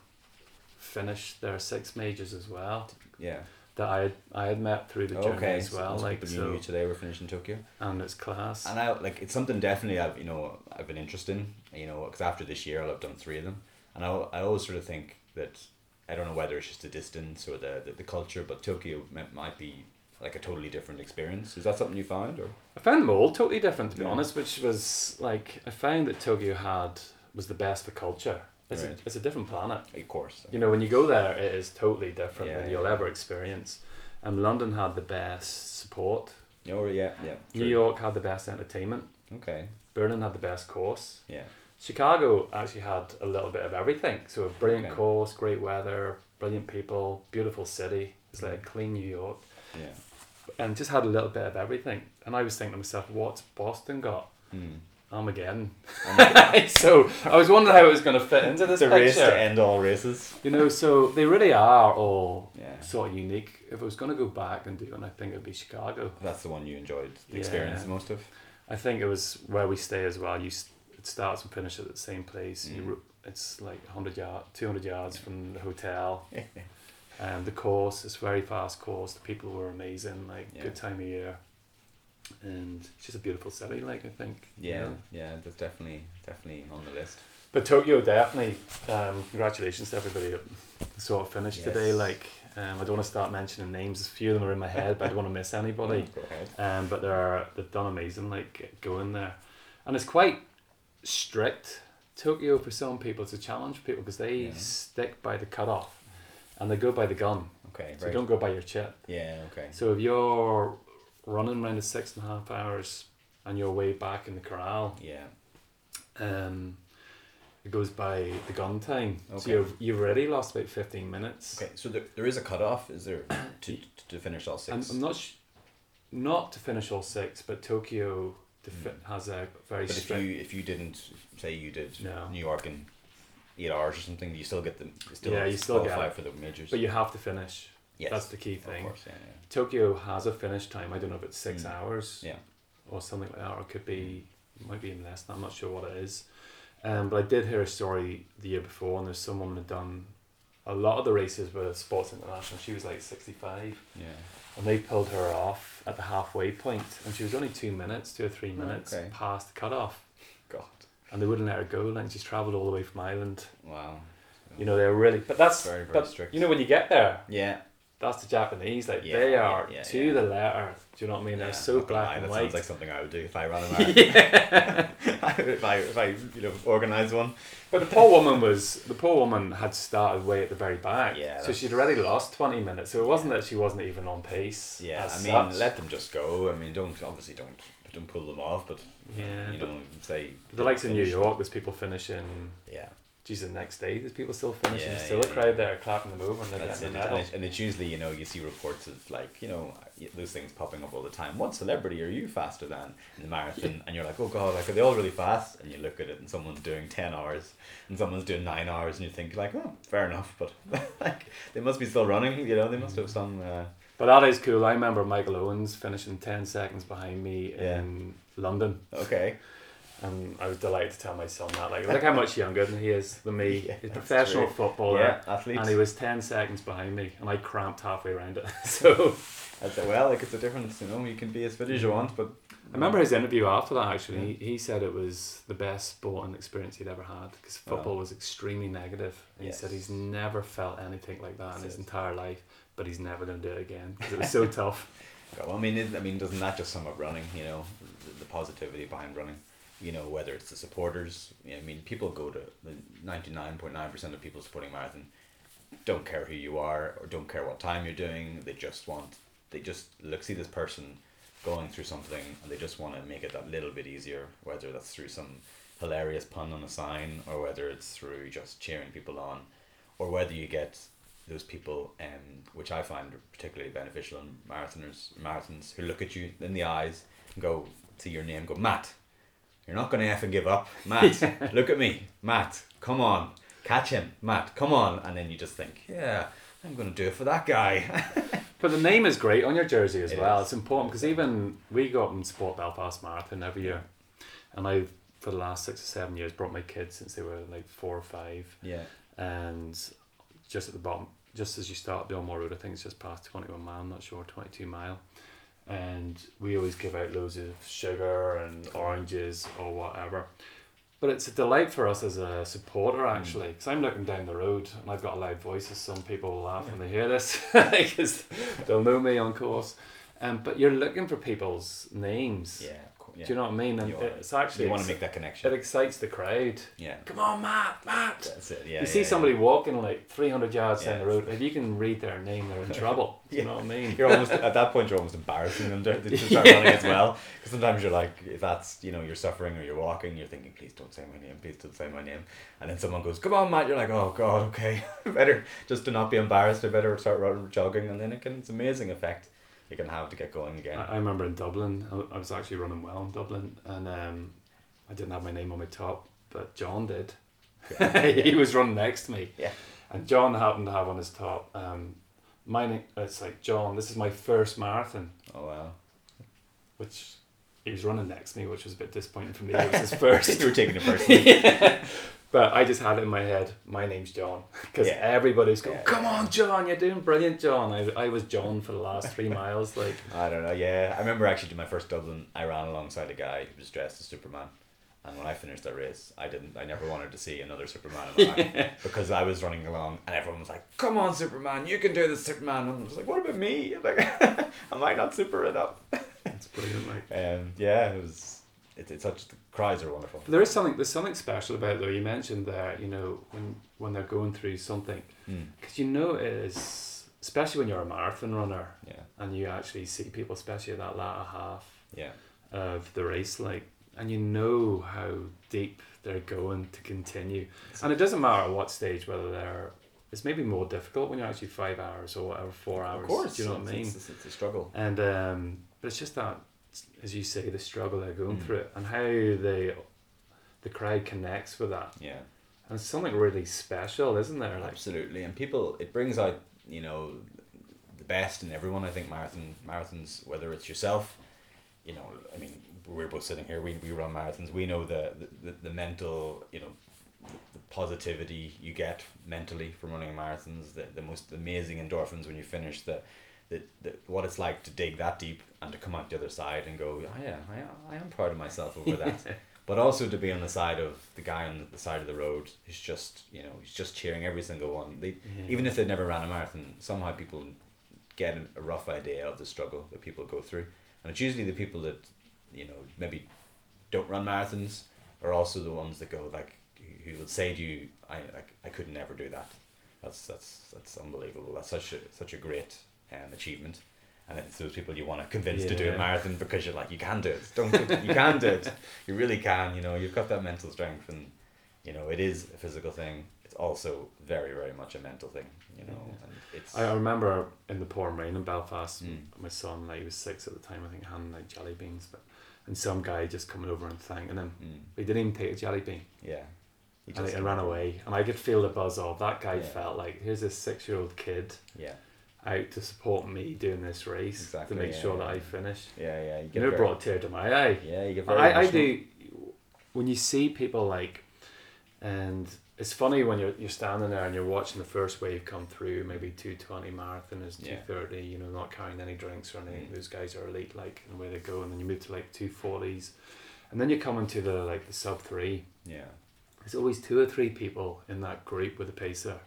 finished their six majors as well Yeah. That I had, I had met through the journey Okay. as well. so Like so, today were finishing Tokyo. and it's class. And I like it's something definitely I've you know I've been interested in you know because after this year I'll have done three of them and I, I always sort of think that I don't know whether it's just the distance or the the, the culture but Tokyo might, might be like a totally different experience is that something you found or I found them all totally different, to be Yeah. honest. Which was like I found that Tokyo had was the best for culture. It's Right. a, it's a different planet. of course You know, when you go there, it is totally different Yeah, than you'll yeah. ever experience. And London had the best support. oh yeah yeah New. York had the best entertainment. okay Berlin had the best course. yeah Chicago actually had a little bit of everything. So a brilliant Okay. course, great weather, brilliant people, beautiful city. It's like Mm. clean New York, yeah and just had a little bit of everything. And I was thinking to myself, what's Boston got? hmm. Armageddon. And so I was wondering how it was going to fit into this the race to end all races You know, so they really are all yeah sort of unique. If I was going to go back and do one, I think it'd be Chicago. that's the one you enjoyed the Yeah. experience the most of I think it was where we stay as well. You it starts and finishes at the same place. Mm. ro- it's like hundred yard, two hundred yards from the hotel. Um, the course is very fast course. The people were amazing. Like Yeah. good time of year, and it's just a beautiful city. Like I think. you yeah know. yeah that's definitely definitely on the list But Tokyo definitely. Um, congratulations to everybody that sort of finished Yes. today. Like um, I don't want to start mentioning names. A few of them are in my head, but I don't want to miss anybody. Um, but they're they've done amazing. Like going there, and it's quite strict. Tokyo for some people, it's a challenge for people because they Yeah. stick by the cutoff, and they go by the gun. okay So right don't go by your chip. yeah okay So if you're running around the six and a half hours and you're way back in the corral, yeah um, it goes by the gun time. Okay. So you've you've already lost about fifteen minutes. Okay, so there, there is a cutoff, is there, to, to finish all 6 I'm, I'm not sh- not to finish all six, but Tokyo defi- has a very but if you if you didn't say you did No. New York in eight hours or something, you still get the still Yeah, you still get qualify it. for the majors. But you have to finish. Yes, That's the key thing. course, yeah, Tokyo has a finish time. I don't know if it's six Mm. hours yeah. or something like that, or it could be, it might be even less. I'm not sure what it is. Um, but I did hear a story the year before, and there's someone who had done a lot of the races with Sports International. She was like 65, yeah, yeah. and they pulled her off at the halfway point, and she was only two minutes, two or three minutes Okay. past the cutoff, God, and they wouldn't let her go. And she's travelled all the way from Ireland. wow. You know, they're really, but that's Very, very but strict. You know, when you get there, Yeah, that's the Japanese. Like Yeah, they are yeah, to yeah. the letter. Do you know what I mean? They're so black lie, and that white. sounds like something I would do if I ran a marathon. yeah. if I if I you know organize one. But the poor woman was the poor woman had started way at the very back. Yeah, So that's- she'd already lost twenty minutes. So it wasn't that she wasn't even on pace. Yeah, I mean, such. let them just go. I mean, don't obviously don't don't pull them off, but yeah. you know, say the likes of New. York, there's people finishing Yeah, geez, the next day there's people still finishing. Yeah, there's still yeah, a crowd yeah. there clapping them over and they're That's getting it. And, it, and it's usually, you know, you see reports of like, you know, those things popping up all the time. What celebrity are you faster than in the marathon? And you're like, oh god, like are they all really fast? And you look at it, and someone's doing ten hours, and someone's doing nine hours, and you think like, oh, fair enough, but like they must be still running. You know, they must have some. Uh, But that is cool. I remember Michael Owens finishing 10 seconds behind me in London. okay. And I was delighted to tell my son that. Like, look how much younger than he is than me. Yeah, He's a professional true. footballer. yeah, athletes. And he was 10 seconds behind me. And I cramped halfway around it. so I said, well, like it's a difference. You know, you can be as fit as you mm. want, but I remember his interview after that actually. He, he said it was the best sporting experience he'd ever had because Wow. football was extremely negative. And Yes. he said he's never felt anything like that in his it. entire life, but he's never going to do it again because it was so tough. Well, I mean, it, I mean, doesn't that just sum up running? You know, the, the positivity behind running. You know, whether it's the supporters. I mean, people go to the ninety nine point nine percent of people supporting marathon don't care who you are or don't care what time you're doing. They just want they just look see this person going through something and they just want to make it that little bit easier. Whether that's through some hilarious pun on a sign or whether it's through just cheering people on, or whether you get those people, um, which I find particularly beneficial in marathoners, marathons, who look at you in the eyes and go, see your name, go, Matt, you're not going to effing give up. Matt, look at me. Matt, come on. Catch him. Matt, come on. And then you just think, yeah, I'm going to do it for that guy. But the name is great on your jersey as It well. is. It's important because even we go up and support Belfast Marathon every year, and I've for the last six or seven years brought my kids since they were like four or five, yeah. and just at the bottom, just as you start the Bilmore Road, I think it's just past twenty one mile. I'm not sure twenty two mile, and we always give out loads of sugar and oranges or whatever. But it's a delight for us as a supporter, actually, because I'm looking down the road and I've got a loud voice, as some people will laugh when they hear this, because they'll know me on course. Um, but you're looking for people's names. Yeah. Yeah. Do you know what I mean? And it's actually you want to make that connection. it excites the crowd. Yeah. Come on, Matt, Matt. That's it. Yeah. you see yeah, somebody walking like 300 yards down the road, if you can read their name, they're in trouble. Do you know what I mean? You're almost at that point. You're almost embarrassing them to, to start running as well. Because sometimes you're like, if that's you know you're suffering or you're walking, you're thinking, please don't say my name, please don't say my name. And then someone goes, come on, Matt. You're like, oh God, okay, better just to not be embarrassed. I better start running, jogging, and then it can. It's amazing effect you can have to get going again. I, I remember in Dublin, I, I was actually running well in Dublin, and um, I didn't have my name on my top, but John did. he was running next to me. Yeah. And John happened to have on his top, um, my name, it's like, John, this is my first marathon, Oh wow. which he was running next to me, which was a bit disappointing for me. It was his first. you were taking it personally. But I just had it in my head, my name's John. Because Yeah. everybody's going, Yeah. come on, John, you're doing brilliant, John. I, I was John for the last three miles. Like, I don't know. Yeah, I remember actually doing my first Dublin. I ran alongside a guy who was dressed as Superman, and when I finished that race, I didn't. I never wanted to see another Superman in my because I was running along, and everyone was like, "Come on, Superman, you can do this, Superman." And I was like, "What about me? Like, am I not super enough?" it's brilliant. Like, Um, yeah, it was. It, it's such cries are wonderful. But there is something there's something special about it though. You mentioned there, you know, when when they're going through something, Mm, because you know it is, especially when you're a marathon runner yeah, and you actually see people, especially at that latter half yeah, of the race, like, and you know how deep they're going to continue, and it doesn't matter what stage whether they're. It's maybe more difficult when you're actually five hours or whatever, four hours. of course. do you know what I mean? It's, it's a struggle. And um, but it's just that, as you say, the struggle they're going Mm. through and how they, the crowd connects with that. Yeah. And it's something really special, isn't there? Like, Absolutely, and people, it brings out you know the best in everyone. I think marathon marathons, whether it's yourself, you know, I mean, we're both sitting here. We, we run marathons. We know the the, the, mental, you know, the, the positivity you get mentally from running marathons. The, the most amazing endorphins when you finish. The, the, the what it's like to dig that deep and to come out the other side and go, oh yeah, I, I am proud of myself over that. But also to be on the side of the guy on the side of the road who's just you know he's just cheering every single one. They Yeah. even if they never ran a marathon somehow people get a rough idea of the struggle that people go through. And it's usually the people that you know maybe don't run marathons are also the ones that go like who will say to you I like I could never do that. That's that's that's unbelievable. That's such a such a great um, achievement and it's those people you want to convince to do a marathon because you're like you can do it don't you can do it you really can you know you've got that mental strength and you know, it is a physical thing. It's also very, very much a mental thing. You know, Yeah. and it's I I remember in the pouring rain in Belfast, Mm. my son, like he was six at the time, I think, handing like jelly beans, but and some guy just coming over and thanking him. mm, He didn't even take a jelly bean. yeah. And just- it ran away, and I could feel the buzz of that guy. Yeah. Felt like here's this six-year-old kid Yeah, out to support me doing this race Exactly, to make yeah, sure yeah, that I finish. yeah, yeah. You You know, it brought a tear to my eye. yeah, you get very. I, I do. When you see people like, and it's funny when you're you're standing there and you're watching the first wave come through, maybe two twenty marathoners, two Yeah. you know, not carrying any drinks or anything. Mm. Those guys are elite, like and away they go, and then you move to like two forties, and then you come into the like the sub three. Yeah, There's always two or three people in that group with a pacer,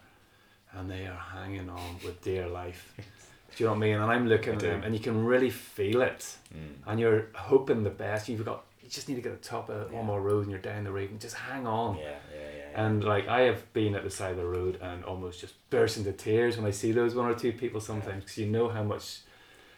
and they are hanging on with dear life. Do you know what I mean? And I'm looking I at do. them, and you can really feel it mm, and you're hoping the best. You've got you just need to get the top of Yeah. one more road and you're down the road and just hang on. yeah, yeah, yeah. yeah. And like I have been at the side of the road and almost just burst into tears when I see those one or two people sometimes because you know how much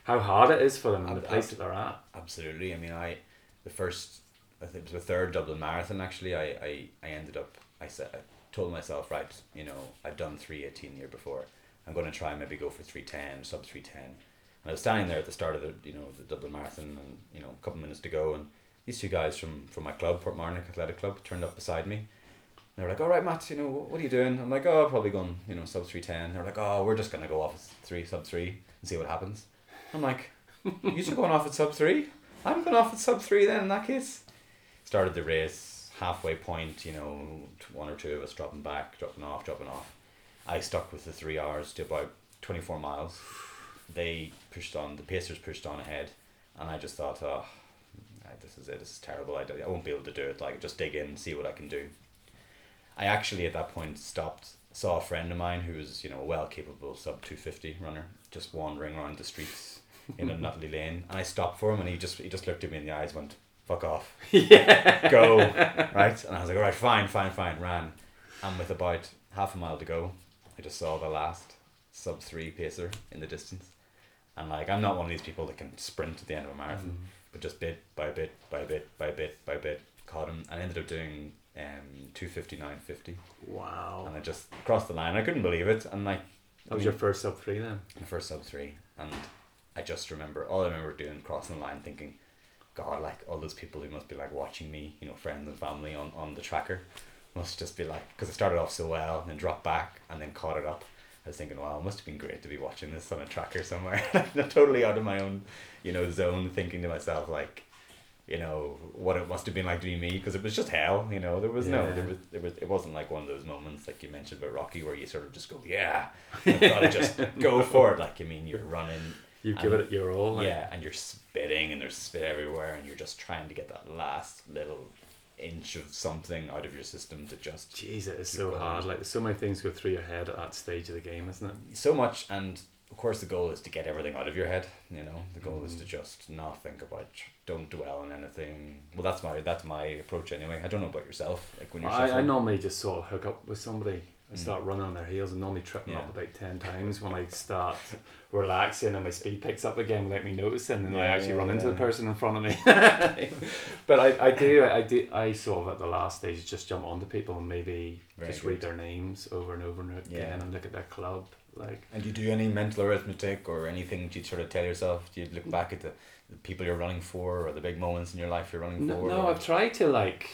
how hard it is for them and the place ab- that they're at. Absolutely. I mean, I the first I think it was the third Dublin marathon. Actually, I I, I ended up I said told myself right, you know, I've done three eighteen the year before. I'm going to try and maybe go for three ten, sub three ten. And I was standing there at the start of the you know the Dublin marathon, and you know a couple minutes to go, and these two guys from from my club, Port Portmarnock Athletic Club, turned up beside me. They were like, "All right, Matt, you know, what, are you doing?" I'm like, "Oh, probably going, you know, sub three ten. They're like, "Oh, we're just gonna go off at three sub three and see what happens." I'm like, "You two going off at sub three? I'm going off at sub three then. In that case." Started the race halfway point. You know, one or two of us dropping back, dropping off, dropping off. I stuck with the three hours to about twenty four miles. They pushed on. The Pacers pushed on ahead, and I just thought, "Oh, this is it. This is terrible. I, I won't be able to do it. Like, just dig in, see what I can do." I actually at that point stopped, saw a friend of mine who was, you know, a well capable sub two fifty runner, just wandering around the streets in a Nutley lane, and I stopped for him, and he just he just looked at me in the eyes, went, "Fuck off, yeah. go," right, and I was like, "All right, fine, fine, fine," ran, and with about half a mile to go, I just saw the last sub three pacer in the distance, and like I'm not one of these people that can sprint at the end of a marathon but just bit by bit by bit by bit by bit caught him and ended up doing um two fifty nine fifty. Wow. and I just crossed the line. I couldn't believe it. And like That was your first sub three then. the first sub three. And I just remember all I remember doing crossing the line thinking God like all those people who must be like watching me you know friends and family on, on the tracker must just be like because it started off so well and then dropped back and then caught it up. I was thinking wow it must have been great to be watching this on a tracker somewhere. Totally out of my own you know zone thinking to myself like you know what it must have been like to be me because it was just hell you know? There was no there was, there was it wasn't like one of those moments like you mentioned about Rocky where you sort of just go yeah. I've got to just go for it. Like I mean you're running You And- give it your all. Like, yeah, and you're spitting and there's spit everywhere and you're just trying to get that last little inch of something out of your system to just Jeez, it is so going. hard. Like, there's so many things go through your head at that stage of the game, isn't it? so much and of course the goal is to get everything out of your head, you know. The goal is to Mm. just not think about don't dwell on anything. Well that's my that's my approach anyway. I don't know about yourself. Like when you're I, I normally just sort of hook up with somebody and Mm. start running on their heels and normally trip them up about 10 times when I start relaxing and my speed picks up again without me noticing and I Yeah, actually yeah, run into the person in front of me. but I, I do, I do, I sort of at the last stage just jump onto people and maybe Very just read their names over and over and over Yeah. again and look at their club. Like, And do you do any mental arithmetic or anything do you sort of tell yourself? Do you look back at the, the people you're running for or the big moments in your life you're running no, for? no or- I've tried to like,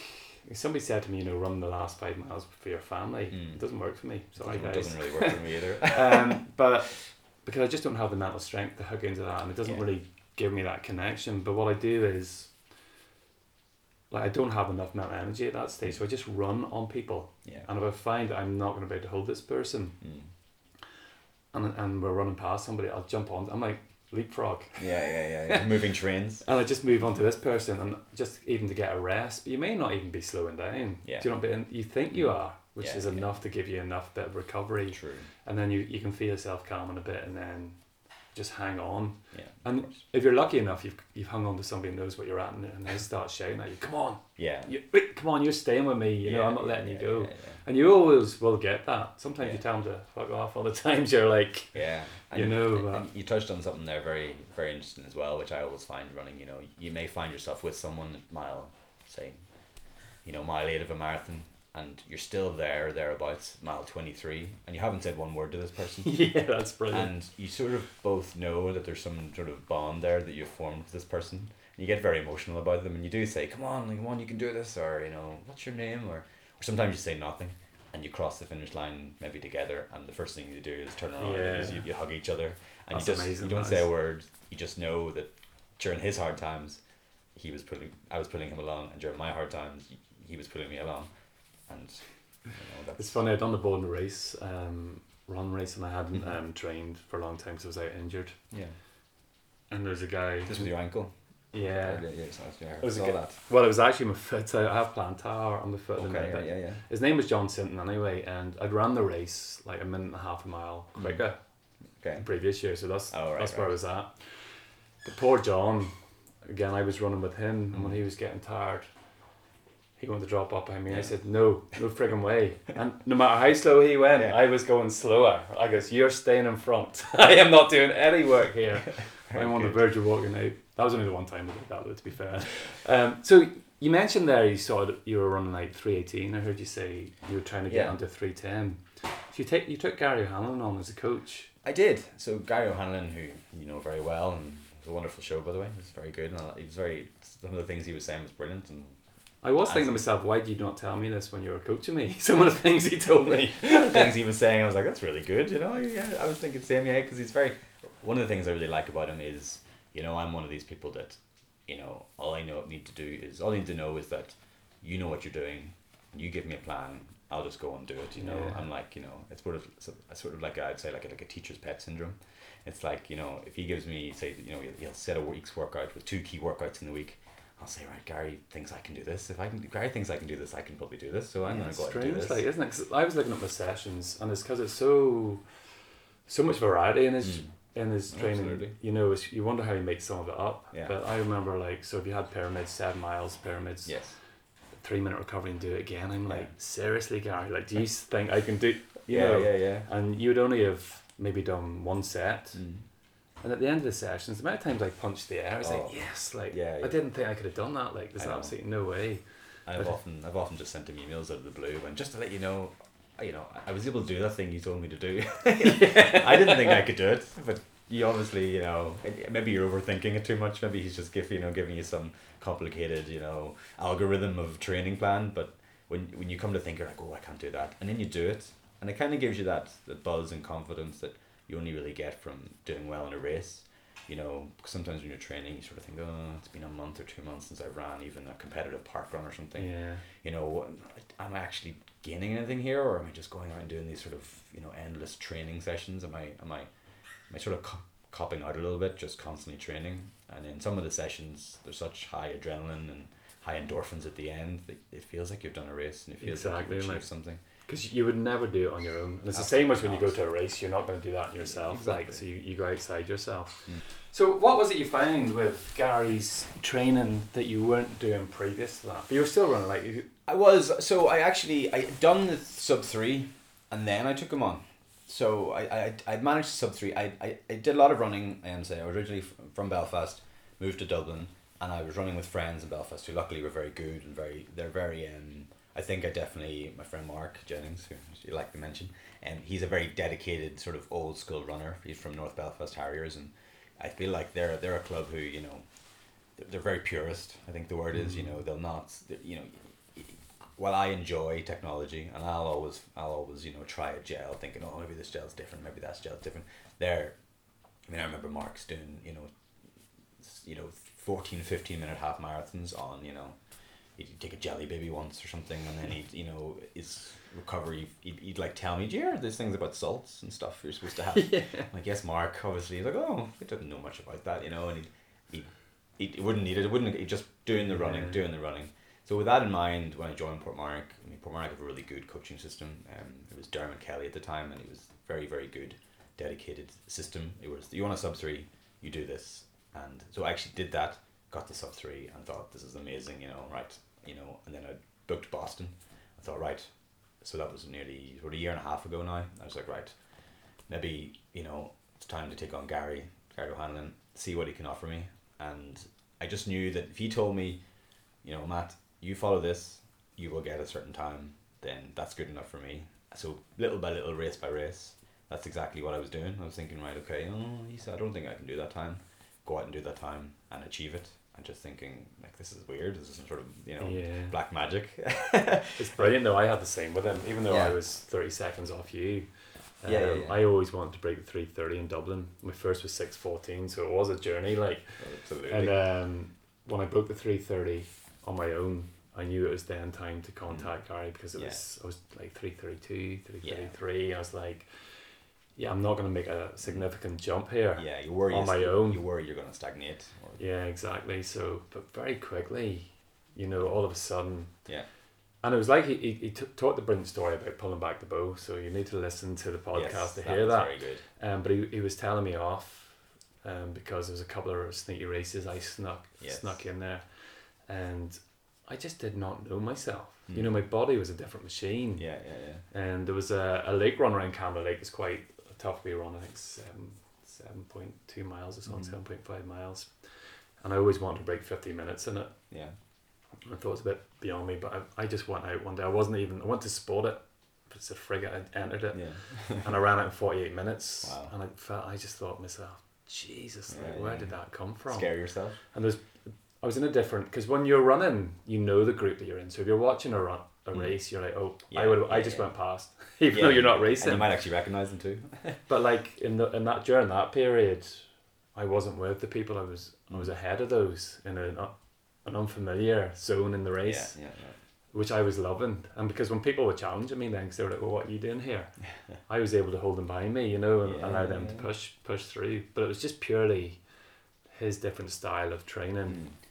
somebody said to me, you know, run the last five miles for your family. Mm. It doesn't work for me. Sorry, doesn't, guys. doesn't really work for me either. um, but because I just don't have the mental strength to hook into that, and it doesn't Yeah. really give me that connection. But what I do is, like, I don't have enough mental energy at that stage, so I just run on people. yeah. And if I find that I'm not going to be able to hold this person, Mm. and and we're running past somebody, I'll jump on. I'm like leapfrog, Yeah, yeah, yeah, yeah. Moving trains. and I just move on to this person, and just even to get a rest. But you may not even be slowing down. Yeah. Do you know? But you think you mm. are, which Yeah, is yeah. enough to give you enough bit of recovery. True. and then you, you can feel yourself calming a bit and then just hang on Yeah. and if you're lucky enough you've, you've hung on to somebody who knows what you're at and, and they start shouting at you come on Yeah. you, come on you're staying with me you know I'm not letting yeah, you go Yeah, and you always will get that sometimes you tell them to fuck off other times you're like yeah. You know, and- uh, and you touched on something there very, very interesting as well, which I always find running. You know, you may find yourself with someone at mile, say, you know, mile eight of a marathon, and you're still there thereabouts mile twenty three, and you haven't said one word to this person. yeah, that's brilliant. and you sort of both know that there's some sort of bond there that you've formed with this person. And you get very emotional about them, and you do say, "Come on, come on, you can do this," or you know, "What's your name?" or or sometimes you say nothing, and you cross the finish line maybe together, and the first thing you do is turn around, Yeah. is you, you hug each other, and That's you just amazing, you don't that say a word. You just know that during his hard times, he was pulling, I was pulling him along, and during my hard times, he, was pulling me along, and you know, It's funny. I'd done the Bowden race, um, run race, and I hadn't Mhm. um, trained for a long time because I was out injured. yeah. And there's a guy. This with your ankle. Yeah. yeah, yeah, I It was good- that. Well, it was actually my foot. I have plantar on the foot. at the Okay, yeah, yeah, yeah. His name was John Sinton anyway, and I'd run the race like a minute and a half a mile Mm. quicker Okay. the previous year, so that's Oh, right, that's where I was at. But poor John, again, I was running with him, and when Mm. he was getting tired, he wanted to drop up behind me. I said, "No, no friggin' way!" And no matter how slow he went, Yeah. I was going slower. I goes, "You're staying in front. I am not doing any work here. I'm on the verge of walking out." That was only the one time I did that, though, to be fair. Um, so you mentioned there you saw that you were running like three eighteen. I heard you say you were trying to get Yeah. under three ten. So you take you took Gary O'Hanlon on as a coach. I did. So Gary O'Hanlon, who you know very well, and it was a wonderful show by the way. It was very good, and I- he was very. Some of the things he was saying was brilliant, and I was thinking to myself, why did you not tell me this when you were coaching me? Some of the things he told me. things he was saying, I was like, that's really good. You know, yeah, I was thinking same, yeah, because he's very. One of the things I really like about him is, you know, I'm one of these people that, you know, all I know need to do is all I need to know is that, you know what you're doing, you give me a plan, I'll just go and do it. You know, Yeah. I'm like, you know, it's sort of, it's sort of like I'd say like a, like a teacher's pet syndrome. It's like you know, if he gives me say, you know, he'll, set a week's workout with two key workouts in the week. I'll say, right, Gary thinks I can do this. If I can, Gary thinks I can do this, I can probably do this. So I'm Yeah, gonna go out and do this. like, isn't it? 'Cause I was looking at my sessions, and it's because it's so, so much variety and it's Mm. In his training. Absolutely. You know, you wonder how he makes some of it up. Yeah. But I remember like, so if you had pyramids, seven miles, pyramids, Yes. three minute recovery, and do it again. I'm like, Yeah. seriously, Gary, like, do you think I can do? you Yeah, know? yeah, yeah. And you'd only have maybe done one set, Mm. and at the end of the sessions, the amount of times I punched the air, I was Oh. like, yes, like, Yeah, I didn't think I could have done that. Like, there's absolutely no way. I've But- often I've often just sent him emails out of the blue and just to let you know, you know, I- was able to do that thing you told me to do. I didn't think I could do it, but you obviously, you know, maybe you're overthinking it too much. Maybe he's just giving you know giving you some complicated, you know, algorithm of training plan. But when when you come to think, you're like, oh, I can't do that, and then you do it, and it kind of gives you that that buzz and confidence that you only really get from doing well in a race. You know, sometimes when you're training, you sort of think, oh, it's been a month or two months since I ran even a competitive park run or something Yeah. you know, am I actually gaining anything here, or am I just going out and doing these sort of you know endless training sessions? Am I am I am I sort of co- copping out a little bit, just constantly training? And in some of the sessions, there's such high adrenaline and high endorphins at the end that it feels like you've done a race and it feels Exactly, like you've like- achieved something. Because you would never do it on your own. And it's the same as when you go to a race, you're not going to do that yourself. Like, Exactly. so you, you go outside yourself. Mm. So, what was it you found with Gary's training that you weren't doing previous to that? But you were still running, like, you, I was so I actually I done the sub three, and then I took him on. So I I I managed sub three. I, I, I did a lot of running. I am say I was originally from Belfast, moved to Dublin, and I was running with friends in Belfast who luckily were very good and very they're very um. I think I definitely my friend Mark Jennings, who you like to mention, and he's a very dedicated sort of old school runner. He's from North Belfast Harriers, and I feel like they're they're a club who you know they're- they're very purist. I think the word is, you mm. know, they'll not, you know, while I enjoy technology and I'll always, I'll always, you know, try a gel thinking, oh, maybe this gel's different, maybe that gel's different. They're, I mean, I remember Mark's doing, you know, you know, 14, 15 minute half marathons on, you know, he'd take a jelly baby once or something and then he'd, you know, his recovery, he'd, he'd like tell me, do you hear there's things about salts and stuff you're supposed to have? yeah. I'm like, yes, Mark, obviously. He's like, oh, he doesn't know much about that, you know, and he, he, he wouldn't need it. It wouldn't, he just doing the running, Yeah. doing the running. So with that in mind, when I joined Portmarnock, I mean, Portmarnock have a really good coaching system. Um, it was Dermot Kelly at the time, and he was very, very good, dedicated system. It was, you want a sub three, you do this. And so I actually did that, got the sub three, and thought, this is amazing, you know, right, you know, and then I booked Boston. I thought, right, so that was nearly, what, a year and a half ago now. I was like, right, maybe you know it's time to take on Gary Gary O'Hanlon, see what he can offer me. And I just knew that if he told me, you know, Matt, you follow this, you will get a certain time then that's good enough for me. So little by little, race by race, that's exactly what I was doing. I was thinking, right, okay, oh, he said, I don't think I can do that time. Go out and do that time and achieve it. And just thinking, like, this is weird. This is some sort of, you know, Yeah. black magic. It's brilliant though. I had the same with him, even though I was thirty seconds off you. Um, Yeah, yeah, yeah. I always wanted to break the three thirty in Dublin. My first was six fourteen, so it was a journey. Like, Absolutely. and um, when I broke the three thirty on my own, I knew it was then time to contact Gary because it Mm. Yeah. was I was like 332, 333. I was like, yeah, I'm not going to make a significant jump here. yeah, you worry. on my own. You worry you're going to stagnate. Or, Yeah, exactly. So, but very quickly, you know, all of a sudden, Yeah. and it was like he, he, he t- taught the brilliant story about pulling back the bow. So you need to listen to the podcast Yes, to hear that. Very good. Um, but he, he was telling me off, um, because there was a couple of sneaky races I snuck Yes. snuck in there, and I just did not know myself. You Mm. know, my body was a different machine. Yeah, yeah, yeah. And there was a, a lake run around Camera Lake. It's quite a tough wee run. I think seven seven point two miles or something, Mhm. seven point five miles. And I always wanted to break fifty minutes in it. Yeah. I thought it was a bit beyond me, but I, I just went out one day. I wasn't even. I went to sport it. It's a frigate. I entered it, Yeah. and I ran it in forty eight minutes. Wow. And I felt. I just thought to myself, Jesus, like, where yeah. did that come from? Scare yourself. And there's, I was in a different because when you're running, you know the group that you're in. So if you're watching a run, a Mm. race, you're like, oh, I Yeah, would. I just yeah. went past, even Yeah, though you're not racing. And you might actually recognize them too. But like in the in that during that period, I wasn't with the people. I was I was Mm. ahead of those in an an unfamiliar zone in the race, Yeah, yeah, yeah. which I was loving. And because when people were challenging me, then 'cause they were like, "Well, what are you doing here?" I was able to hold them behind me, you know, and Yeah, allow them to push push through. But it was just purely his different style of training. Mm.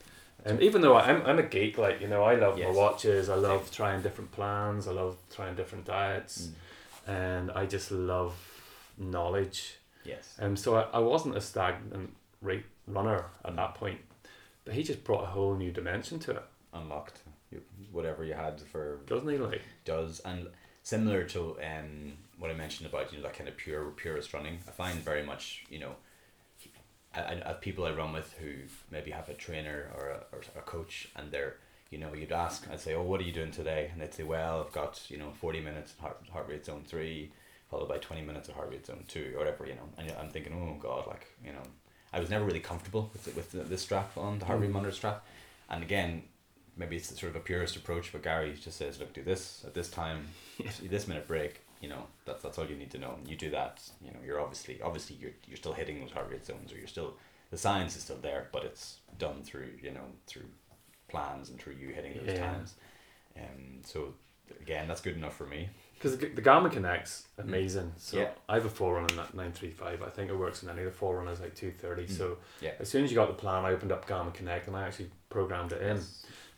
And even though I'm, I'm a geek, like, you know, I love my watches, I love trying different plans, I love trying different diets, Mm. and I just love knowledge. Yes. Um, so I, I wasn't a stagnant rate runner at Mm. that point, but he just brought a whole new dimension to it, Unlocked. You, whatever you had for doesn't he? Like, does and similar to um what I mentioned about you know that kind of pure purist running. I find very much you know. I, people I run with who maybe have a trainer or a, or a coach and they're you know you'd ask I'd say oh what are you doing today? And they'd say well I've got you know forty minutes in heart heart rate zone three followed by twenty minutes of heart rate zone two or whatever you know. And I'm thinking oh god like you know. I was never really comfortable with the, with the, the strap on the heart rate Mm. monitor strap. And again maybe it's sort of a purist approach but Gary just says look do this at this time this minute break you know that's that's all you need to know you do that you know you're obviously obviously you're, you're still hitting those heart rate zones or you're still the science is still there but it's done through you know through plans and through you hitting those Yeah. times um so again that's good enough for me because the, the Garmin Connect's amazing. So Mm. Yeah. I have a Forerunner at 935. I think it works in any of the Forerunners like 230. Mm. So yeah as soon as you got the plan, I opened up Garmin Connect and I actually programmed it in.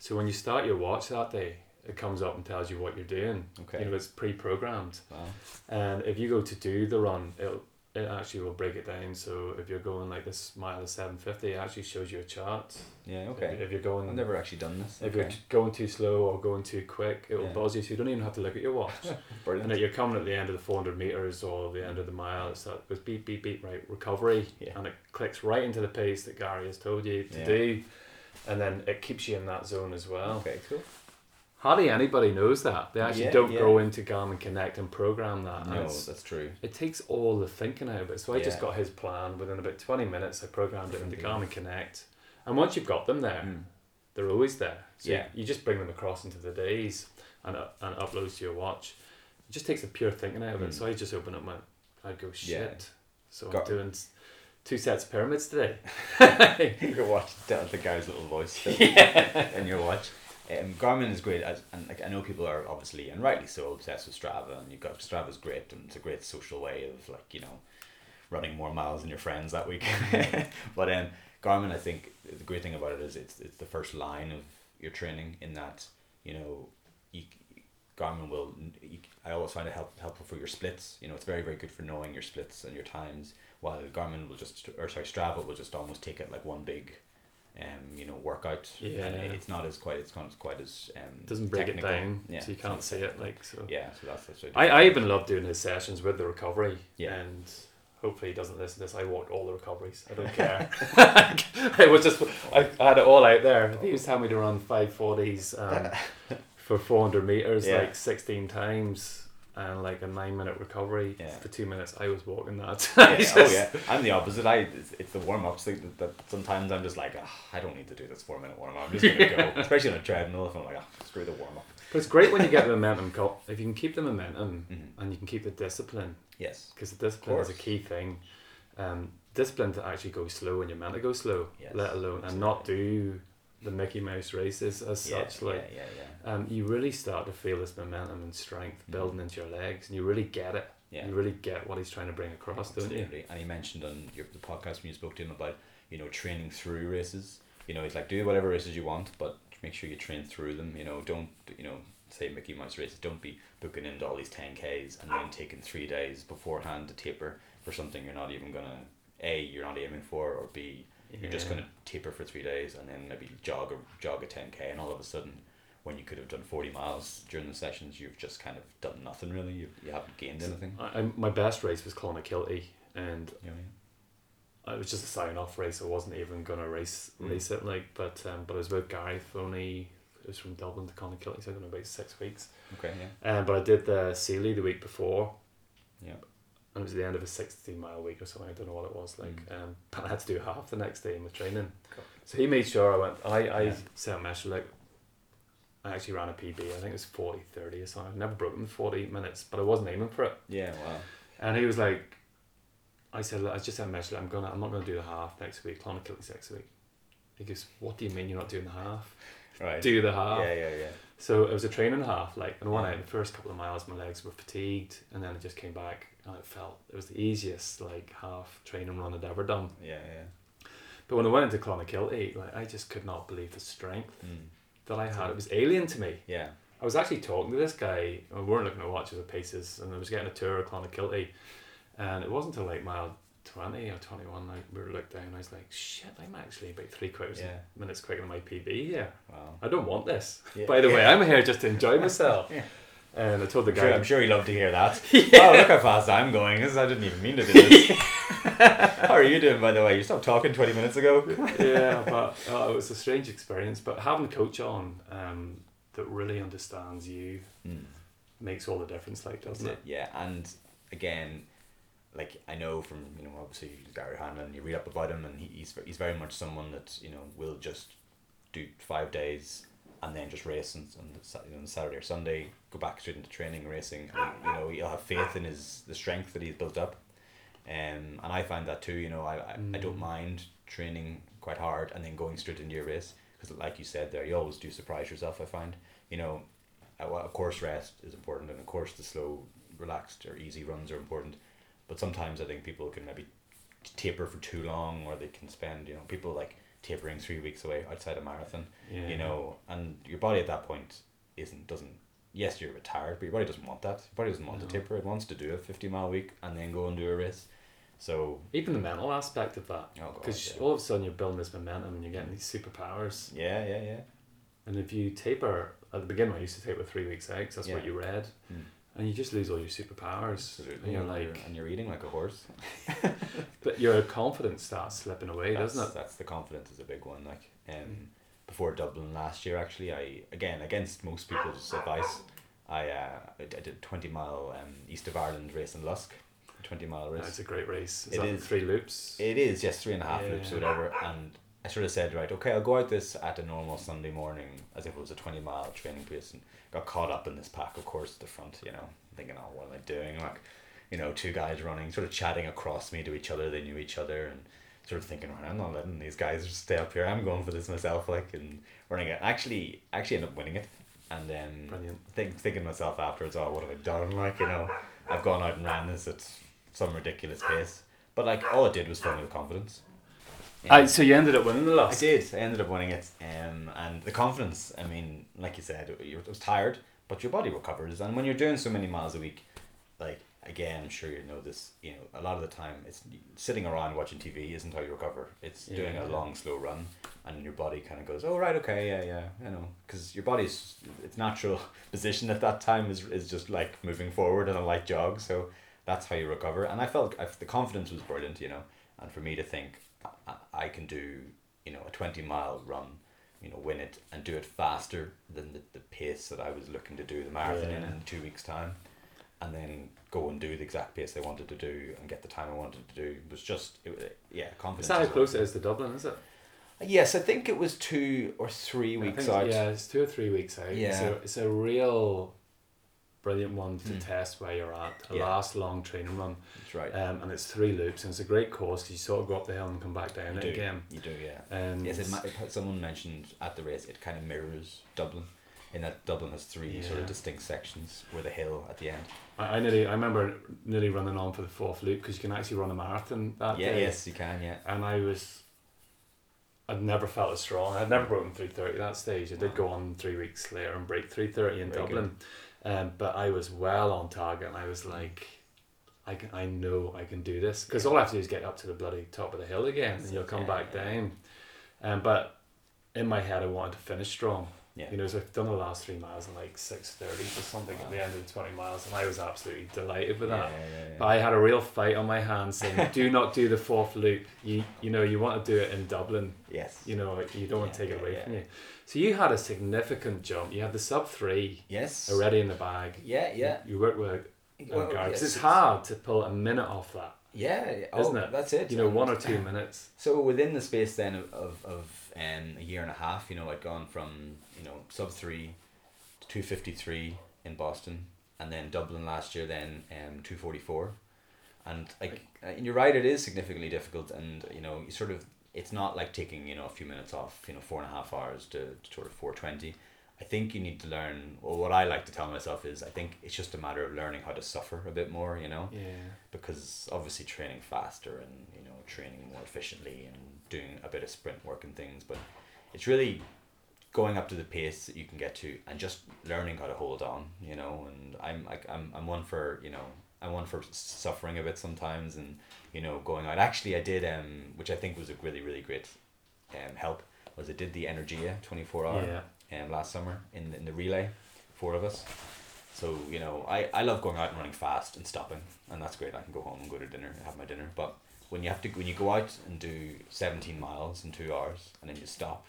So when you start your watch that day, it comes up and tells you what you're doing. okay You know, it's pre-programmed. wow And if you go to do the run, it'll it actually will break it down. So if you're going like this mile of seven fifty, it actually shows you a chart. yeah okay if you're going I've never actually done this if okay you're going too slow or going too quick, it will Yeah. buzz you. So you don't even have to look at your watch. and brilliant that you're coming at the end of the four hundred meters or the end of the mile. It's that it goes beep beep beep right recovery, Yeah. and it clicks right into the pace that Gary has told you to Yeah. do, and then it keeps you in that zone as well. okay cool Hardly anybody knows that. They actually Yeah, don't yeah. go into Garmin Connect and program that. no that's true it takes all the thinking out of it. So I just got his plan within about 20 minutes. I programmed it into. Garmin Connect. And once you've got them there, Mm. they're always there. So Yeah. you just bring them across into the days and, it- and uploads to your watch. It just takes the pure thinking out of it. Mm. So I just open up my, I'd go, shit. Yeah. So Got- I'm doing two sets of pyramids today. you watch the, the guy's little voice in your watch. Um, Garmin is great, as, and like I know people are obviously and rightly so obsessed with Strava, and you've got Strava's great, and it's a great social way of like you know, running more miles than your friends that week. but um, Garmin, I think the great thing about it is it's it's the first line of your training in that you know, you, Garmin will. You, I always find it help, helpful for your splits. You know, it's very very good for knowing your splits and your times. While Garmin will just or sorry Strava will just almost take it like one big, um, you know, workout. Yeah. And it- it's not as quite it's not quite as um. Doesn't break technical. it down. Yeah. So you can't see it. like so. Yeah, so that's that's. what I, I even love doing his sessions with the recovery. Yeah. And hopefully he doesn't listen to this. I walked all the recoveries. I don't care. I was just I, I had it all out there. He was telling me to run five forties, um, for 400 meters Yeah. like 16 times and like a nine minute recovery Yeah. for two minutes. I was walking that. Yeah, oh just- yeah, I'm the opposite. I it's, it's the warm ups that, that sometimes I'm just like, "Ah, I don't need to do this four minute warm up. I'm just gonna go, especially on a treadmill. If I'm like, oh, screw the warm up. But it's great when you get the momentum. If you can keep the momentum Mhm. and you can keep the discipline, Yes. because the discipline is a key thing. Um, discipline to actually go slow when you're meant to go slow, Yes, let alone and not do the Mickey Mouse races as Yeah, such. Like yeah, yeah, yeah. um, you really start to feel this momentum and strength Mhm. building into your legs, and you really get it. Yeah. You really get what he's trying to bring across, don't you? And he mentioned on your the podcast when you spoke to him about you know training through races. You know, he's like do whatever races you want, but make sure you train through them. You know, don't you know say Mickey Mouse races. Don't be booking into all these ten k's and then taking three days beforehand to taper for something you're not even gonna a you're not aiming for or b you're just gonna taper for three days and then maybe jog or jog a ten k and all of a sudden. When you could have done forty miles during the sessions, you've just kind of done nothing really. You, you haven't gained anything. I, I, my best race was Clonakilty, and You know, it was just a sign off race. I wasn't even gonna race Mm. race it like, but um, but I was with Gary Thoney. It was from Dublin to Clonakilty, so I don't know about six weeks. Okay, yeah. Um, but I did the Sealy the week before, Yeah. And it was the end of a sixteen mile week or something. I don't know what it was like. Mm. Um, but I had to do half the next day in the training. Cool. So he made sure I went. I I Yeah. set a measure like. I actually ran a PB. I think it was 40, 30 or something. I've never broken forty minutes, but I wasn't aiming for it. Yeah, wow. And he was like, I said, I just a message. I'm gonna, I'm not gonna do the half next week. Clonakilty's next week. He goes, what do you mean you're not doing the half? Right. Do the half. Yeah, yeah, yeah. So it was a training half. Like, and one the first couple of miles, my legs were fatigued, and then I just came back, and it felt it was the easiest like half training run I'd ever done. Yeah, yeah. But when I went into Clonakilty, like I just could not believe the strength Mm. that I had. It was alien to me. Yeah. I was actually talking to this guy. and We weren't looking at watches or paces, and I was getting a tour of Clonakilty, and it wasn't until like mile twenty or twenty one like we were looked down. I was like, "Shit, I'm actually about three quarters Yeah. minutes quicker than my PB here. Wow. I don't want this. Yeah. By the way, I'm here just to enjoy myself." Yeah. And I told the I'm sure, guy, I'm sure he loved to hear that. Oh, look how fast I'm going. This, I didn't even mean to do this. how are you doing, by the way? You stopped talking 20 minutes ago? yeah, but uh, it was a strange experience. But having a coach on um, that really understands you Mm. makes all the difference, like doesn't it. it? Yeah, and again, like I know from you know obviously Gary Hanlon, you read up about him, and he, he's he's very much someone that you know will just do five days and then just race on on, Saturday or Sunday, go back straight into training, racing, and you know he'll have faith in his the strength that he's built up, um, and I find that too. You know I I, I don't Mm. mind training quite hard and then going straight into your race because like you said there, you always do surprise yourself. I find you know of course rest is important and of course the slow relaxed or easy runs are important but sometimes i think people can maybe taper for too long or they can spend you know people like tapering three weeks away outside a marathon Yeah. you know and your body at that point isn't doesn't yes you're retired but your body doesn't want that your body doesn't want No. to taper it wants to do a 50 mile week and then go and do a race so Even the mental aspect of that. oh Because yeah. all of a sudden you're building this momentum and you're getting these superpowers. yeah yeah yeah And if you taper at the beginning, I used to taper three weeks out 'cause that's what you read, Mm. And you just lose all your superpowers. Absolutely. And you're like, and you're eating like a horse but your confidence starts slipping away, that's, doesn't it? That's the confidence is a big one. Like um, before Dublin last year, actually, I again against most people's advice, I uh, I did twenty mile um, East of Ireland race in Lusk, a twenty mile Yeah, race. it's a great race. Is It is. three loops? It is yes, three and a half Yeah. loops or whatever, and I sort of said right, okay, I'll go out this at a normal Sunday morning as if it was a twenty mile training pace, and got caught up in this pack, of course, at the front, you know, thinking, oh, what am I doing? Like, you know, two guys running, sort of chatting across me to each other. They knew each other, and sort of thinking, right, I'm not letting these guys just stay up here. I'm going for this myself, like, and running it. Actually, actually ended up winning it, and then Brilliant. think, thinking to myself afterwards, oh, what have I done? Like, you know, I've gone out and ran this at some ridiculous pace. But like, all it did was fill me with confidence. I, so you ended up winning the Lusk. I did. I ended up winning it, um, and the confidence. I mean, like you said, you was tired, but your body recovers. And when you're doing so many miles a week, like again, I'm sure you know this. You know, a lot of the time, it's sitting around watching TV isn't how you recover. It's doing Yeah. a long, slow run, and your body kind of goes, "Oh right, okay, yeah, yeah," you know, because your body's its natural position at that time is is just like moving forward on a light jog. So that's how you recover. And I felt I, the confidence was brilliant, you know, and for me to think I, can do you know a 20 mile run you know, win it and do it faster than the, the pace that I was looking to do the marathon in Yeah. in two weeks' time, and then go and do the exact pace I wanted to do and get the time I wanted to do it was just it, yeah confidence. That how as close it is to Dublin? Is it? Yes, I think it was two or three weeks think- out. Yeah, it's two or three weeks out. It's Yeah. it's a real brilliant one to Mm. test where you're at. A Yeah. last long training run. That's right. Um, and it's three loops and it's a great course you sort of go up the hill and come back down you it do. again. You do, yeah. And Yes, it, it, someone mentioned at the race it kind of mirrors Dublin, in that Dublin has three sort of distinct sections with a hill at the end. I, I nearly I remember nearly running on for the fourth loop because you can actually run a marathon that yeah, day. yes, you can, yeah. And I was I'd never felt as strong. I'd never broken three thirty that stage. I did go on three weeks later and break three thirty in Very Dublin. Um, but I was well on target and I was like I can I know I can do this because all I have to do is get up to the bloody top of the hill again and you'll come yeah, back yeah. down. Um, but in my head I wanted to finish strong. Yeah. You know, so I've done the last three miles in like six thirty or something at the end of the twenty miles, and I was absolutely delighted with that. yeah, yeah. But I had a real fight on my hands saying, "Do not do the fourth loop. You you know you want to do it in Dublin. yes. You know you don't want to Yeah, take it away yeah. from you." So you had a significant jump. You had the sub three yes. already in the bag. Yeah, yeah. You worked with a Well, guy because yes, it's hard to pull a minute off that. Yeah, yeah. Oh, Isn't it? That's it. You know, one or two minutes. So within the space then of, of, of um, a year and a half, you know, I'd gone from, you know, sub three two fifty three in Boston and then Dublin last year then um two forty four. And like uh, and you're right, it is significantly difficult and you know, you sort of it's not like taking, you know, a few minutes off, you know, four and a half hours to, to sort of four twenty. I think you need to learn or what I like to tell myself is I think it's just a matter of learning how to suffer a bit more, you know Yeah. because obviously training faster and you know training more efficiently and doing a bit of sprint work and things but it's really going up to the pace that you can get to and just learning how to hold on you know and i'm like i'm, I'm one for you know i'm one for suffering a bit sometimes and you know going out actually i did um which i think was a really really great um help was i did the energia 24 hour Yeah. um, last summer in, in the relay, four of us. So, you know, I, I love going out and running fast and stopping, and that's great. I can go home and go to dinner and have my dinner. But when you have to, when you go out and do 17 miles in two hours, and then you stop,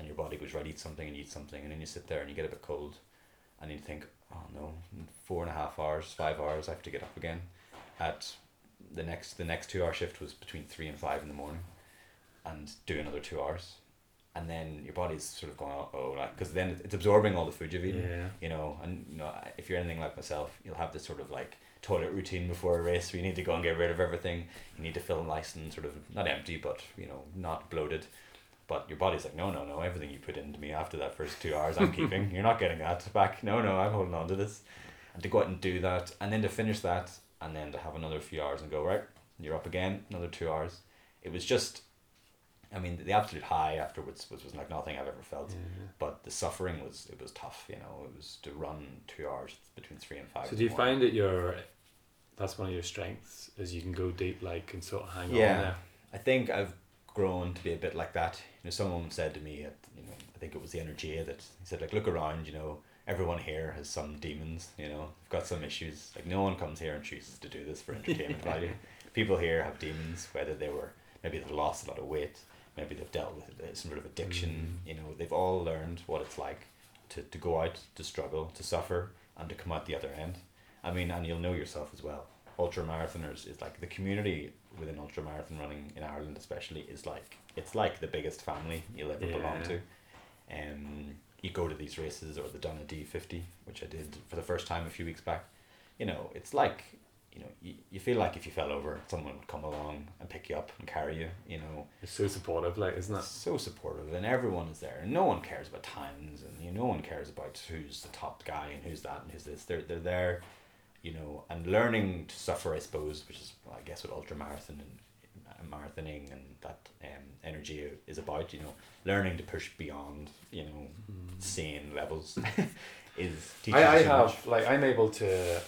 and your body goes, right, eat something and eat something, and then you sit there and you get a bit cold, and you think, oh no, in four and a half hours, five hours, I have to get up again. At the next, the next two hour shift was between three and five in the morning, and do another two hours and then your body's sort of going oh, oh like because then it's absorbing all the food you've eaten Yeah. you know and you know if you're anything like myself you'll have this sort of like toilet routine before a race where you need to go and get rid of everything you need to feel nice and sort of not empty but you know not bloated but your body's like no no no everything you put into me after that first two hours i'm keeping you're not getting that back no no i'm holding on to this and to go out and do that and then to finish that and then to have another few hours and go right you're up again another two hours it was just I mean, the absolute high afterwards was, was like nothing I've ever felt. Yeah. But the suffering was it was tough. You know, it was to run two hours between three and five. So do you morning. find that your that's one of your strengths is you can go deep like and sort of hang Yeah. on there. I think I've grown to be a bit like that. You know, someone said to me, at, you know, I think it was the Energia that he said, like, look around. You know, everyone here has some demons. You know, they've got some issues. Like, no one comes here and chooses to do this for entertainment value. People here have demons, whether they were maybe they've lost a lot of weight, maybe they've dealt with uh, some sort of addiction. You know, they've all learned what it's like to, to go out, to struggle, to suffer, and to come out the other end. I mean, and you'll know yourself as well. Ultra marathoners is like the community within ultra marathon running in Ireland, especially, is like it's like the biggest family you'll ever belong to. Um, you go to these races or the Donadea fifty, which I did for the first time a few weeks back. You know, it's like you know you, you feel like if you fell over, someone would come along and pick you up and carry you. You know, It's so supportive, like isn't it? so supportive and everyone is there and no one cares about times and you know, no one cares about who's the top guy and who's that and who's this they're, they're there you know and learning to suffer I suppose which is I guess what ultramarathon and marathoning and that um, energy is about you know learning to push beyond you know sane levels is I, I so much. have like I'm able to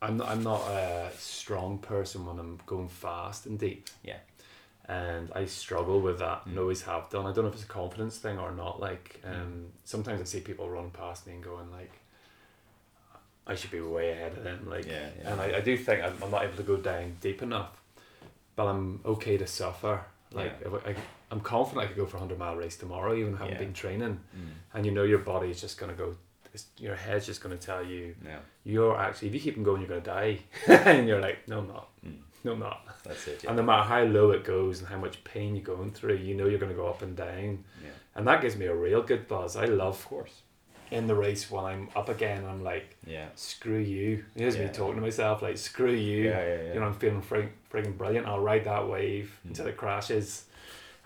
I'm not, I'm not a strong person when I'm going fast and deep. Yeah. And I struggle with that and Mm. always have done. I don't know if it's a confidence thing or not like um sometimes I see people run past me and going like I should be way ahead of them like Yeah, yeah. and I, I do think I'm, I'm not able to go down deep enough but I'm okay to suffer Like Yeah. I, I'm confident I could go for a hundred mile race tomorrow, even haven't Yeah. been training, Mm. and you know your body is just gonna go. It's, your head's just gonna tell you Yeah. you're actually if you keep on going, you're gonna die, and you're like, no, I'm not, Mm. no, I'm not. That's it. And no matter how low it goes and how much pain you're going through, you know you're gonna go up and down, yeah. and that gives me a real good buzz. I love Of course. In the race when I'm up again. I'm like, Yeah. screw you. Here's me talking to myself like, screw you. Yeah, yeah, yeah. You know, I'm feeling frig- friggin' brilliant. I'll ride that wave Mm. until it crashes,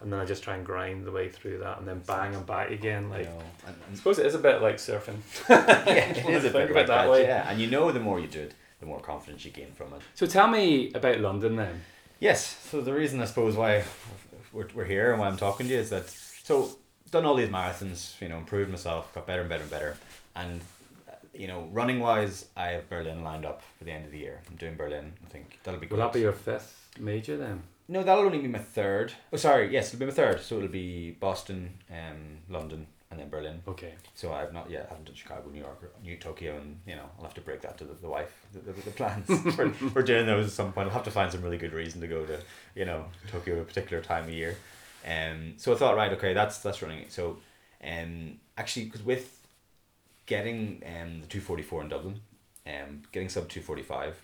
and then I just try and grind the way through that, and then bang and back again. Like, and, I suppose it is a bit like surfing. yeah, it a bit like that that. way. Yeah, and you know, the more you do it, the more confidence you gain from it. So tell me about London then. Yes. So the reason I suppose why we're, we're here and why I'm talking to you is that so done all these marathons, you know, improved myself, got better and better and better, and uh, you know, running wise, I have Berlin lined up for the end of the year. I'm doing Berlin. I think that'll be. Will that be your fifth major then? No, that'll only be my third. Oh, sorry. Yes, it'll be my third. So it'll be Boston, um, London, and then Berlin. Okay. So I've not yet. I haven't done Chicago, New York, or New Tokyo, and you know I'll have to break that to the, the wife. The, the, the plans for, for doing those at some point. I'll have to find some really good reason to go to you know Tokyo at a particular time of year. Um. So I thought, right, okay, that's that's running. it. So, um, actually, because with getting um the two forty four in Dublin, um, getting sub two forty five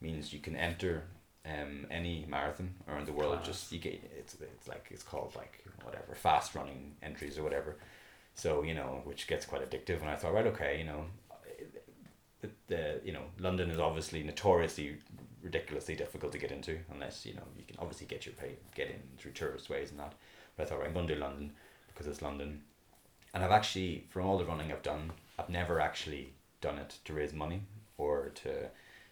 means you can enter um any marathon around the world. Class. Just you get it's it's like it's called like whatever fast running entries or whatever. So you know, which gets quite addictive. And I thought, right, okay, you know, the, the you know London is obviously notoriously ridiculously difficult to get into unless you know you can obviously get your pay get in through tourist ways and that. But I thought, right, I'm going to do London because it's London, and I've actually from all the running I've done, I've never actually done it to raise money or to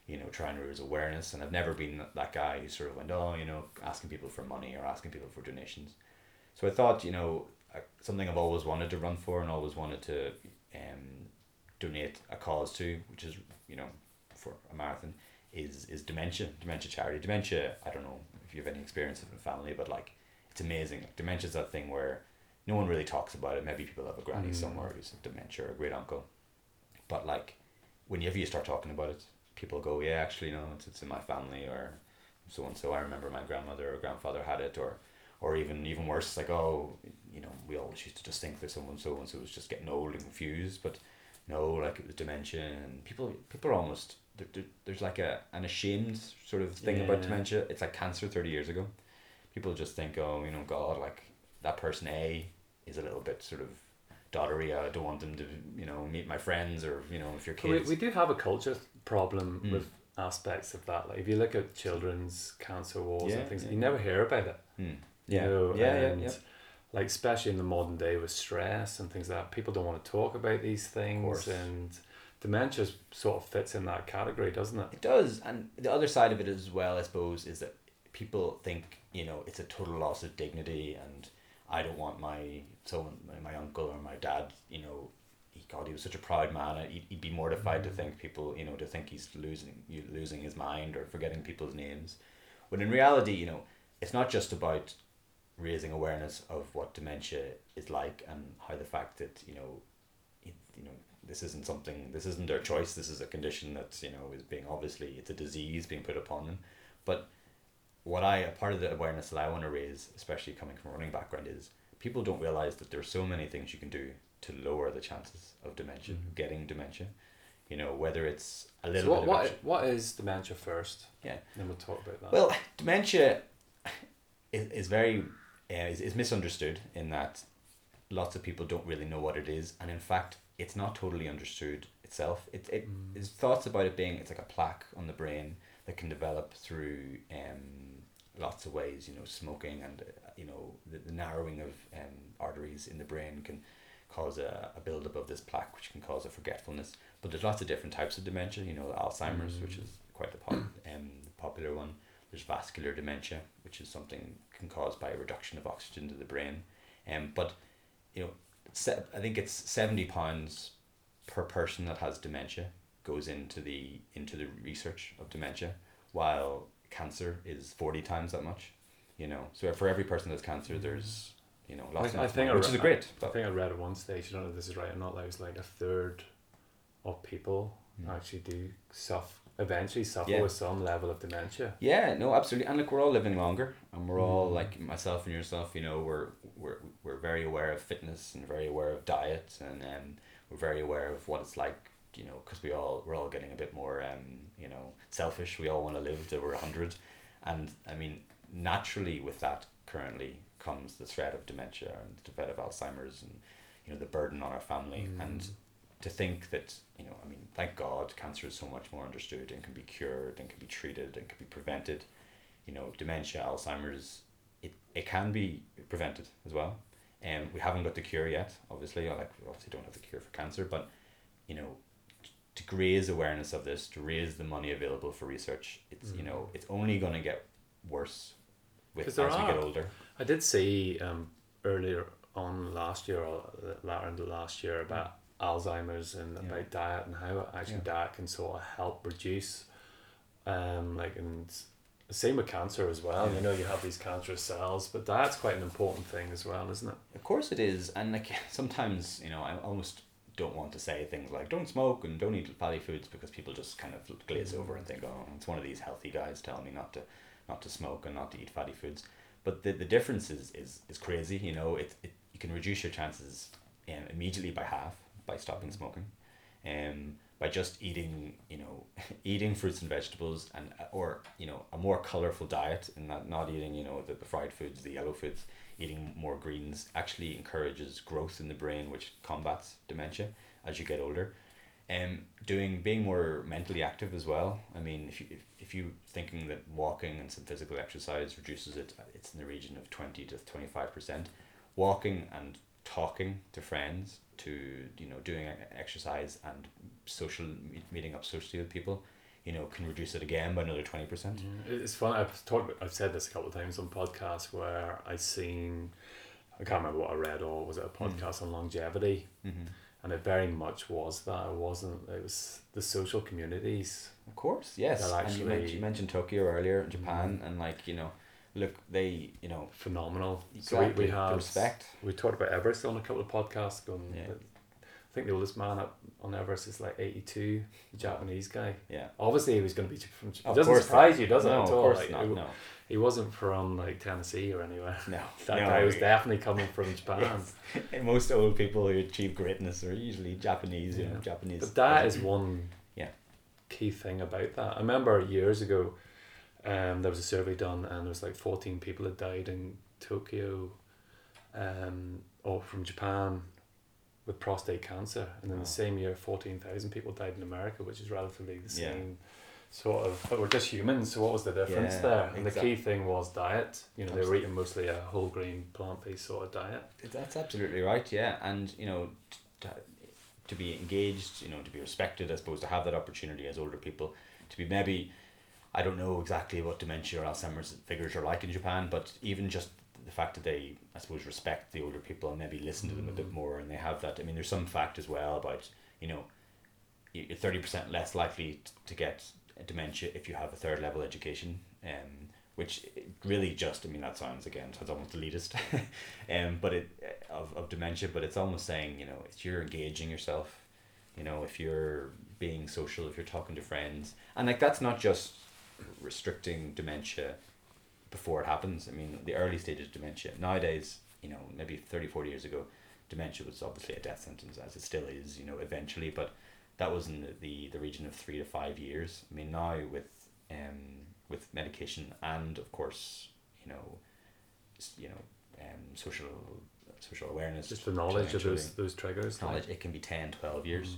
you know try and raise awareness, and I've never been that guy who sort of went, oh, you know, asking people for money or asking people for donations. So I thought, you know, uh, something I've always wanted to run for and always wanted to um, donate a cause to, which is, you know, for a marathon, is is dementia, dementia charity. Dementia, I don't know if you have any experience of it in family, but like, it's amazing. Like, dementia's that thing where no one really talks about it. Maybe people have a granny Mm. somewhere who's dementia or a great uncle. But like, whenever you start talking about it, people go, yeah, actually, no, it's, it's in my family or so and so. I remember my grandmother or grandfather had it or or even even worse, like oh, you know, we always used to just think that someone so and so was just getting old and confused, but no, like it was dementia, and people people are almost there, there, there's like a an ashamed sort of thing about dementia. It's like cancer thirty years ago. People just think, oh, you know, God, like that person A is a little bit sort of doddery. I don't want them to, you know, meet my friends or you know, if your kids. we we do have a culture problem Mm. with aspects of that. Like if you look at children's cancer wars Yeah, and things, yeah, you yeah. never hear about it. You Yeah. know, yeah, yeah, and yeah. like especially in the modern day with stress and things like that, people don't want to talk about these things, and dementia sort of fits in that category, doesn't it? It does, and the other side of it as well, I suppose, is that people think you know it's a total loss of dignity, and I don't want my someone, my, my uncle or my dad, you know, he God, he was such a proud man, uh, he'd, he'd be mortified to mm. think people, you know, to think he's losing losing his mind or forgetting people's names, when in reality, you know, it's not just about raising awareness of what dementia is like and how the fact that you know, it, you know this isn't something this isn't their choice this is a condition that's you know is being obviously it's a disease being put upon them but what i a part of the awareness that i want to raise especially coming from a running background is people don't realize that there's so many things you can do to lower the chances of dementia Mhm. getting dementia you know whether it's a So little what bit of what, a- what is dementia first? Yeah. Then we'll talk about that. well, dementia is, is very uh, is, is misunderstood in that lots of people don't really know what it is, and in fact, it's not totally understood itself. It it Mm. is thoughts about it being it's like a plaque on the brain that can develop through um lots of ways. You know, smoking and uh, you know the, the narrowing of um arteries in the brain can cause a, a buildup of this plaque, which can cause a forgetfulness. But there's lots of different types of dementia. You know, Alzheimer's, Mm. which is quite the pop, um, popular one. There's vascular dementia, which is something can caused by a reduction of oxygen to the brain. Um, but you know, se- I think it's seventy pounds per person that has dementia goes into the into the research of dementia, while cancer is forty times that much. You know, so for every person that's cancer, there's you know lots I, I think more, I which is great. I But think I read at one stage. I don't know if this is right or not. That it was like a third of people Mm. actually do suffer eventually suffer Yeah. with some level of dementia. Yeah, no, absolutely. And look, we're all living longer, and we're all Mm. like myself and yourself. You know, we're we're we're very aware of fitness and very aware of diet, and um, we're very aware of what it's like. You know, because we all we're all getting a bit more um, you know, selfish. We all want to live till we're hundred, and I mean, naturally with that currently comes the threat of dementia and the threat of Alzheimer's, and you know the burden on our family and Mm. To think that you know i mean thank god cancer is so much more understood and can be cured and can be treated and can be prevented. You know dementia alzheimer's it, it can be prevented as well. And um, we haven't got the cure yet obviously. Like we obviously don't have the cure for cancer but you know to raise awareness of this to raise the money available for research it's you Mm. know it's only going to get worse with as we get older. I did see um, earlier on last year or later in the last year about Alzheimer's and Yeah. about diet and how actually Yeah. diet can sort of help reduce, um, like and same with cancer as well. Yeah. You know, you have these cancerous cells, but diet's quite an important thing as well, isn't it? Of course it is, and like sometimes you know I almost don't want to say things like don't smoke and don't eat fatty foods because people just kind of glaze over and think oh it's one of these healthy guys telling me not to not to smoke and not to eat fatty foods, but the, the difference is, is is crazy. You know it, it you can reduce your chances um, immediately by half by stopping smoking, um by just eating you know eating fruits and vegetables and or you know a more colorful diet and not not eating you know the, the fried foods the yellow foods eating more greens actually encourages growth in the brain which combats dementia as you get older. Um doing being more mentally active as well. I mean if you if, if you thinking that walking and some physical exercise reduces it it's in the region of 20 to 25 percent. Walking and talking to friends to you know doing exercise and social meeting up socially with people you know can reduce it again by another 20 percent It's fun. I've talked. I've said this a couple of times on podcasts where i've seen. I can't remember what I read or was it a Mm. podcast on longevity, mm-hmm. and it very much was that. It wasn't. It was the social communities. Of course, yes. They'll and you, mentioned, you mentioned Tokyo earlier, in Japan, and like you know, look, they you know, phenomenal. exactly, So we, we have respect. We talked about Everest on a couple of podcasts. Going, Yeah. I think the oldest man up on Everest is like eighty two. The Japanese guy. Yeah, Obviously, he was going to be from. It Of doesn't surprise you, does it? no, at of all? course Like, not. he, No, he wasn't from like Tennessee or anywhere. no. That no, guy was definitely coming from Japan. Yes. And most old people who achieve greatness are usually Japanese. You know, Japanese. But that is one Yeah. key thing about that. I remember years ago, um, there was a survey done, and there was like fourteen people had died in Tokyo, um, or from Japan, with prostate cancer, and then Wow. the same year, fourteen thousand people died in America, which is relatively the Yeah. same. Sort of, but we're just humans. So what was the difference Yeah, there? And exactly. the key thing was diet. You know, they were eating mostly a whole grain, plant based sort of diet. That's absolutely right. Yeah, and you know, t- to, to be engaged, you know, to be respected, I suppose, to have that opportunity as older people, to be maybe, I don't know exactly what dementia or Alzheimer's figures are like in Japan, but even just the fact that they, I suppose, respect the older people and maybe listen to them a bit Mm. more, and they have that. I mean, there's some fact as well about you know, you're thirty percent less likely to get dementia if you have a third level education. Um, which really just I mean that sounds again sounds almost elitist, um, but it of, of dementia, but it's almost saying you know if you're engaging yourself, you know if you're being social, if you're talking to friends, and like that's not just restricting dementia before it happens. I mean the early stages of dementia nowadays, you know maybe 30, 40 years ago, dementia was obviously a death sentence as it still is, you know eventually, but that was in the, the, the region of three to five years. I mean now with um with medication and of course you know you know um social social awareness Just the knowledge of those those triggers. knowledge it can be 10 12 years Mm.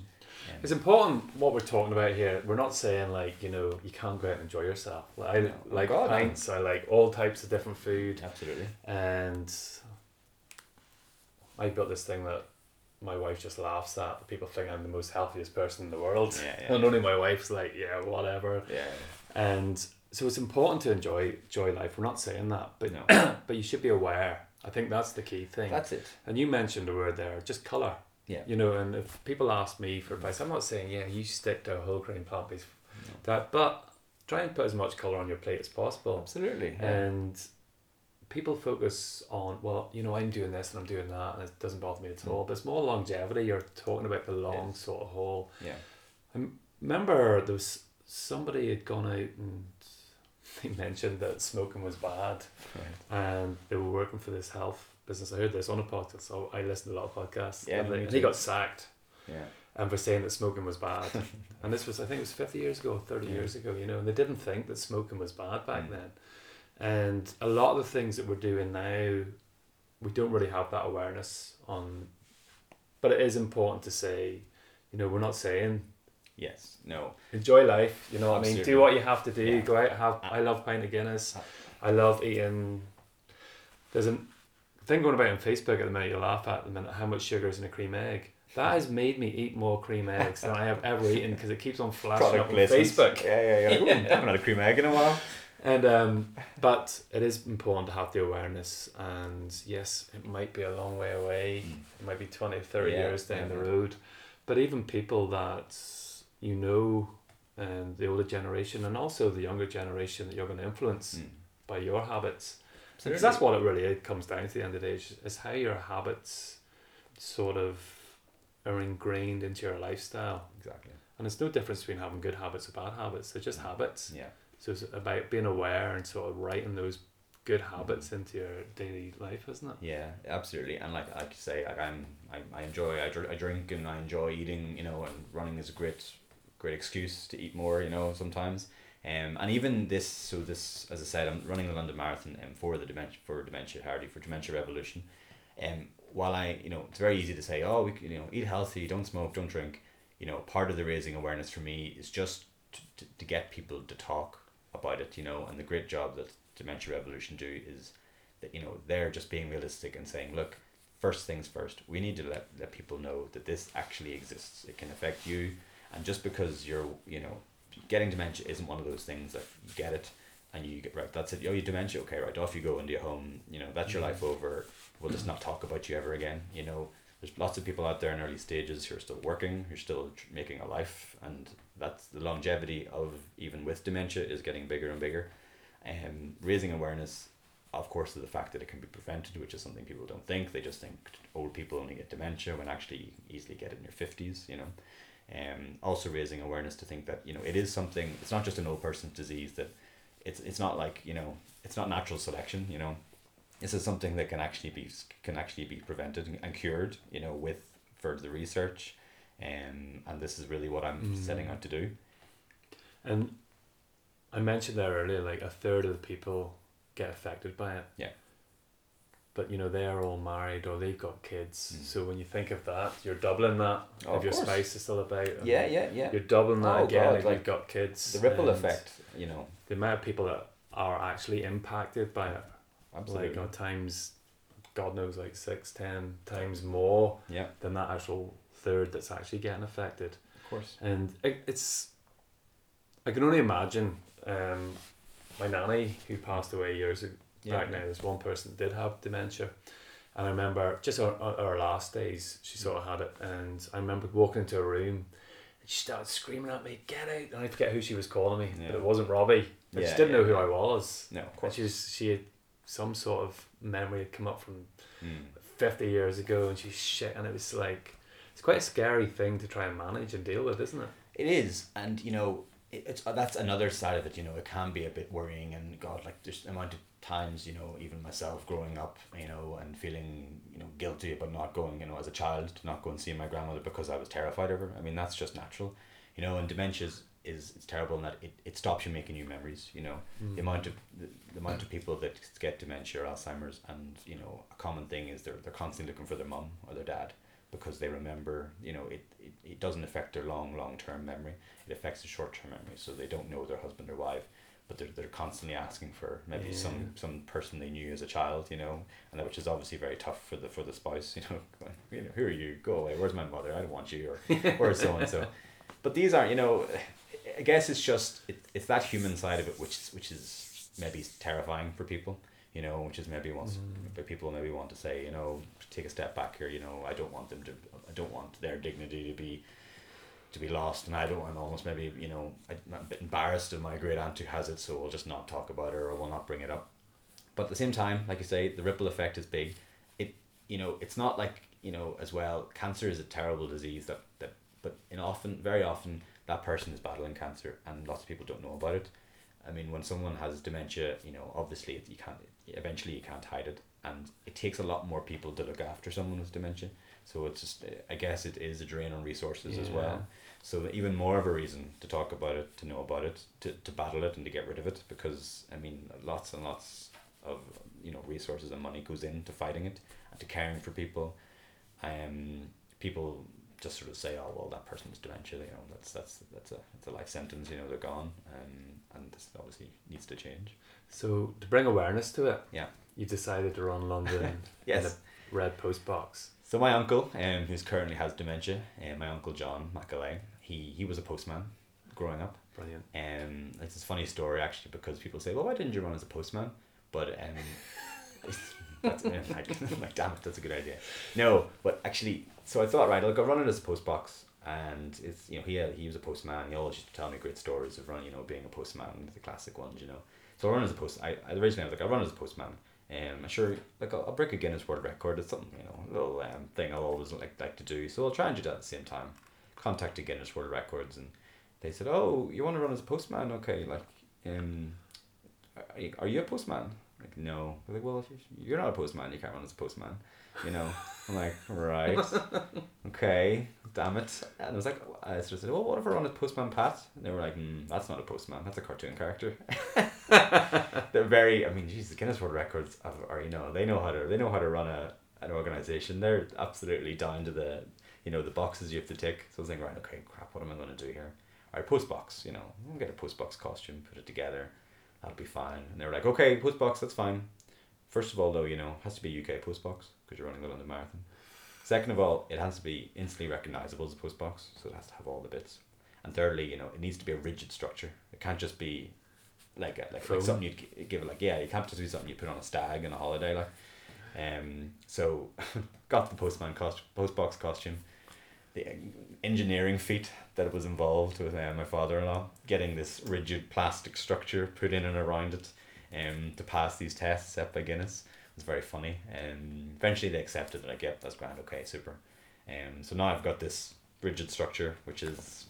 It's important what we're talking about here. We're not saying like you know you can't go out and enjoy yourself. Like, I like oh, God, no. pints. I like all types of different food, absolutely and I built this thing that my wife just laughs at. People think I'm the most healthiest person in the world, Yeah, yeah. and only my wife's like, yeah, whatever. yeah And so it's important to enjoy enjoy life. We're not saying that, but no but you should be aware. I think that's the key thing. that's it And you mentioned a word there, just color. Yeah You know, and if people ask me for advice, I'm not saying yeah, you stick to a whole grain plant based No. diet, but try and put as much color on your plate as possible. absolutely yeah. And people focus on well, you know, I'm doing this and I'm doing that, and it doesn't bother me at mm. all. But it's more longevity. You're talking about the long sort of haul. yeah I Remember, there was somebody had gone out and they mentioned that smoking was bad, and they were working for this health business. I heard this on a podcast, so I listened to a lot of podcasts. Yeah, and, they- and he got sacked. Yeah. and for saying that smoking was bad. and this was, I think it was 50 years ago, 30 Yeah. years ago, you know, and they didn't think that smoking was bad back Mm. then. And a lot of the things that we're doing now, we don't really have that awareness on. But it is important to say, you know, we're not saying Yes. No. enjoy life, you know what I mean? Do what you have to do. Yeah. Go out, have. I love pint of Guinness. Uh, I love eating. There's a thing going about on Facebook at the minute. You laugh at the minute how much sugar is in a cream egg. That has made me eat more cream eggs than I have ever eaten because it keeps on flashing up on placements. Facebook. Yeah, yeah, yeah. Ooh, I haven't had a cream egg in a while. And um, but it is important to have the awareness. And yes, it might be a long way away. It might be 20, 30 Yeah, years down the road. But even people that you know, and the older generation, and also the younger generation that you're going to influence Mm. by your habits. Because that's what it really comes down to the end of the day is- is how your habits sort of are ingrained into your lifestyle. Exactly. And there's no difference between having good habits or bad habits. They're just habits. Yeah. So it's about being aware and sort of writing those good habits mm-hmm. into your daily life, isn't it? Yeah, absolutely. And like I say, like I'm, I, I enjoy, I, dr- I drink and I enjoy eating, you know, and running is a great, great excuse to eat more, you know, sometimes. Um, and even this, so this, as I said, I'm running the London Marathon um, for the dementia, for Dementia Hardy, for Dementia Revolution. Um, while I, you know, it's very easy to say, oh, we, you know, eat healthy, don't smoke, don't drink. You know, part of the raising awareness for me is just to, to, to get people to talk about it, you know, and the great job that Dementia Revolution do is that you know they're just being realistic and saying look first things first we need to let, let people know that this actually exists it can affect you and just because you're you know getting dementia isn't one of those things that you get it and you get right that's it oh you dementia? Okay right off you go into your home you know that's your Mhm. life over. We'll just not talk about you ever again you know. There's lots of people out there in early stages who are still working who are still making a life and that's the longevity of even with dementia is getting bigger and bigger. Um, raising awareness of course of the fact that it can be prevented which is something people don't think. They just think old people only get dementia when actually you can easily get it in your 50s you know um, also raising awareness to think that you know it is something it's not just an old person's disease that it's it's not like you know it's not natural selection you know this is something that can actually be can actually be prevented and- and cured you know with further research um, and this is really what I'm Mm. setting out to do And I mentioned there earlier, like a third of the people get affected by it. Yeah. But you know, they're all married or they've got kids. Mm. So when you think of that, you're doubling that. Oh, if of your course. spouse is still about. yeah yeah yeah You're doubling that Oh, again God, if like, you've got kids. the ripple effect you know The amount of people that are actually impacted by it, absolutely like on times, God knows, like six, ten times more yeah than that actual third that's actually getting affected. of course And it, it's, I can only imagine um, my nanny who passed away years ago, yeah back now. There's one person that did have dementia. And I remember just our, our our last days, she sort of had it. And I remember walking into a room and she started screaming at me, get out. And I forget who she was calling me, Yeah. but it wasn't Robbie. Yeah, she didn't yeah, know who. I was. no of And course she, was, she had some sort of memory had come up from Mm. 50 years ago and she's shit. And it was like, it's quite a scary thing to try and manage and deal with, isn't it? It is, and you know, it, it's uh, that's another side of it. You know, it can be a bit worrying, and God, like there's the amount of times, you know, even myself growing up, you know, and feeling, you know, guilty about not going, you know, as a child, to not go and see my grandmother because I was terrified of her. I mean, that's just natural, you know. And dementia is, is it's terrible in that it, it stops you making new memories. You know, the amount of the, the amount of people that get dementia or Alzheimer's, and you know, a common thing is they're they're constantly looking for their mum or their dad because they remember. You know, it, it, it doesn't affect their long long term memory. It affects the short term memory. So they don't know their husband or wife, but they're they're constantly asking for maybe Yeah. some some person they knew as a child. You know, and that, which is obviously very tough for the for the spouse. You know, going, you know, who are you? Go away. Where's my mother? I don't want you. Or where's so and so. But these are, you know, I guess it's just it, it's that human side of it which is which is maybe terrifying for people, you know, which is maybe wants Mm. but people maybe want to say, you know, take a step back here, you know, I don't want them to I don't want their dignity to be to be lost and I don't I'm almost maybe, you know, I'm a bit embarrassed of my great aunt who has it, so we'll just not talk about her or we'll not bring it up. But at the same time, like you say, the ripple effect is big. It you know, it's not like, you know, as well, cancer is a terrible disease that, that but in often, very often, that person is battling cancer, and lots of people don't know about it. I mean, when someone has dementia, you know, obviously it, you can't. Eventually, you can't hide it, and it takes a lot more people to look after someone with dementia. So it's just, I guess, it is a drain on resources as well. So even more of a reason to talk about it, to know about it, to, to battle it, and to get rid of it, because I mean, lots and lots of you know resources and money goes into fighting it and to caring for people. Um, people just sort of say, "Oh, well, that person has dementia. You know, that's that's that's a that's a life sentence. You know, they're gone." Um, and this obviously needs to change. So to bring awareness to it, Yeah. you decided to run London in Yes. a red post box. So my uncle, um, who's currently has dementia, um, my uncle John Macaulay, he he was a postman, growing up. Brilliant. Um, it's a funny story actually because people say, "Well, why didn't you run as a postman?" But um, that's, yeah, like, like, damn it, that's a good idea. No, but actually, so I thought, right, I'll go run it as a post box, and it's you know he had, he was a postman. He always used to tell me great stories of running, you know, being a postman, the classic ones, you know. So I run as a post. I, I originally I was like, I run as a postman. Um, I'm sure, like I'll, I'll break a Guinness World Record. It's something you know, a little um, thing I'll always like like to do. So I'll try and do that at the same time. Contacted Guinness World Records and they said, "Oh, you want to run as a postman? Okay, like, um, are you, are you a postman?" Like, no. They're like, well, if you- you're not a postman, you can't run as a postman. You know. I'm like, right, okay, damn it. And I was like, I sort of said, well, what if I run a Postman Pat? And they were like, mm, that's not a postman, that's a cartoon character. They're very, I mean, Jesus, Guinness World Records are, you know, they know how to, they know how to run a an organization. They're absolutely down to the, you know, the boxes you have to tick. So I was thinking, right, okay, crap, what am I going to do here? All right, post box, you know, we'll get a post box costume, put it together, that'll be fine. And they were like, okay, post box, that's fine. First of all, though, you know, has to be UK post box because you're running it on the Marathon. Second of all, it has to be instantly recognizable as a post box, so it has to have all the bits. And thirdly, you know, it needs to be a rigid structure. It can't just be like a, like, like something you'd give it like yeah, it can't just be something you put on a stag on a holiday like. Um, so got the postman cost post box costume, the engineering feat that was involved with uh, my father in law getting this rigid plastic structure put in and around it, um, to pass these tests set by Guinness was very funny. And eventually they accepted it. Like, yep, that's grand. Okay, super. Um, so now I've got this rigid structure, which is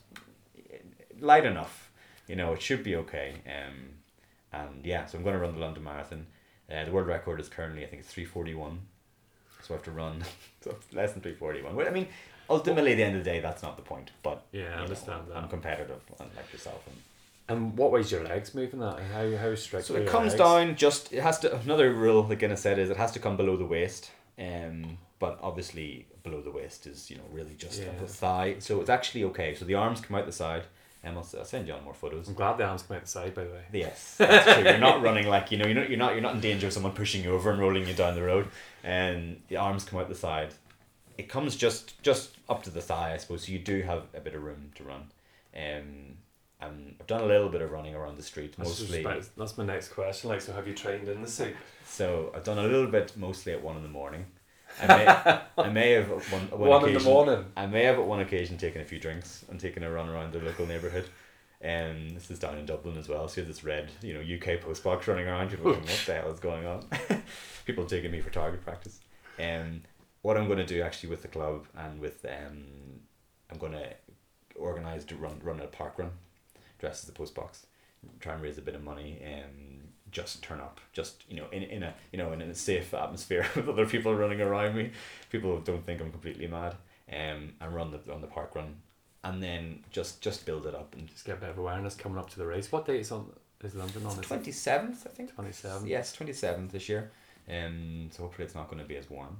light enough. You know, it should be okay. Um, and yeah, so I'm going to run the London Marathon. Uh, the world record is currently, I think it's 341. So I have to run so less than 341. Well, I mean, ultimately, at the end of the day, that's not the point. But Yeah, I you know, understand that. I'm competitive, like yourself. And And what way's your legs moving that? How how strict? so it comes legs? down just it has to another rule that Guinness said is it has to come below the waist. Um but obviously below the waist is, you know, really just Yeah. the thigh. So it's actually okay. So the arms come out the side. And I'll, I'll send you on more photos. I'm glad the arms come out the side, by the way. Yes, that's true. You're not running like you know. You're not. You're not. You're not in danger of someone pushing you over and rolling you down the road. And the arms come out the side. It comes just just up to the thigh, I suppose. So you do have a bit of room to run. Um, and I've done a little bit of running around the street, That's, mostly. about- that's my next question. Like, so have you trained in the suit? So I've done a little bit, mostly at one in the morning. I may, I may have one, one, One in the morning. I may have at one occasion taken a few drinks and taken a run around the local neighbourhood. Um, this is down in Dublin as well. So you have this red, you know, UK post box running around. Going, what the hell is going on? People taking me for target practice. Um, what I'm going to do actually with the club and with um, I'm going to organise to run run a park run, dress as the post box, try and raise a bit of money and just turn up, just you know, in, in a you know in a safe atmosphere with other people running around me, people don't think I'm completely mad, um, and run the on the park run, and then just just build it up and Just get a bit of awareness coming up to the race. What date is on? Is London on? Twenty seventh I think. Twenty seventh. Yes, twenty seventh this year. Um, so hopefully it's not going to be as warm.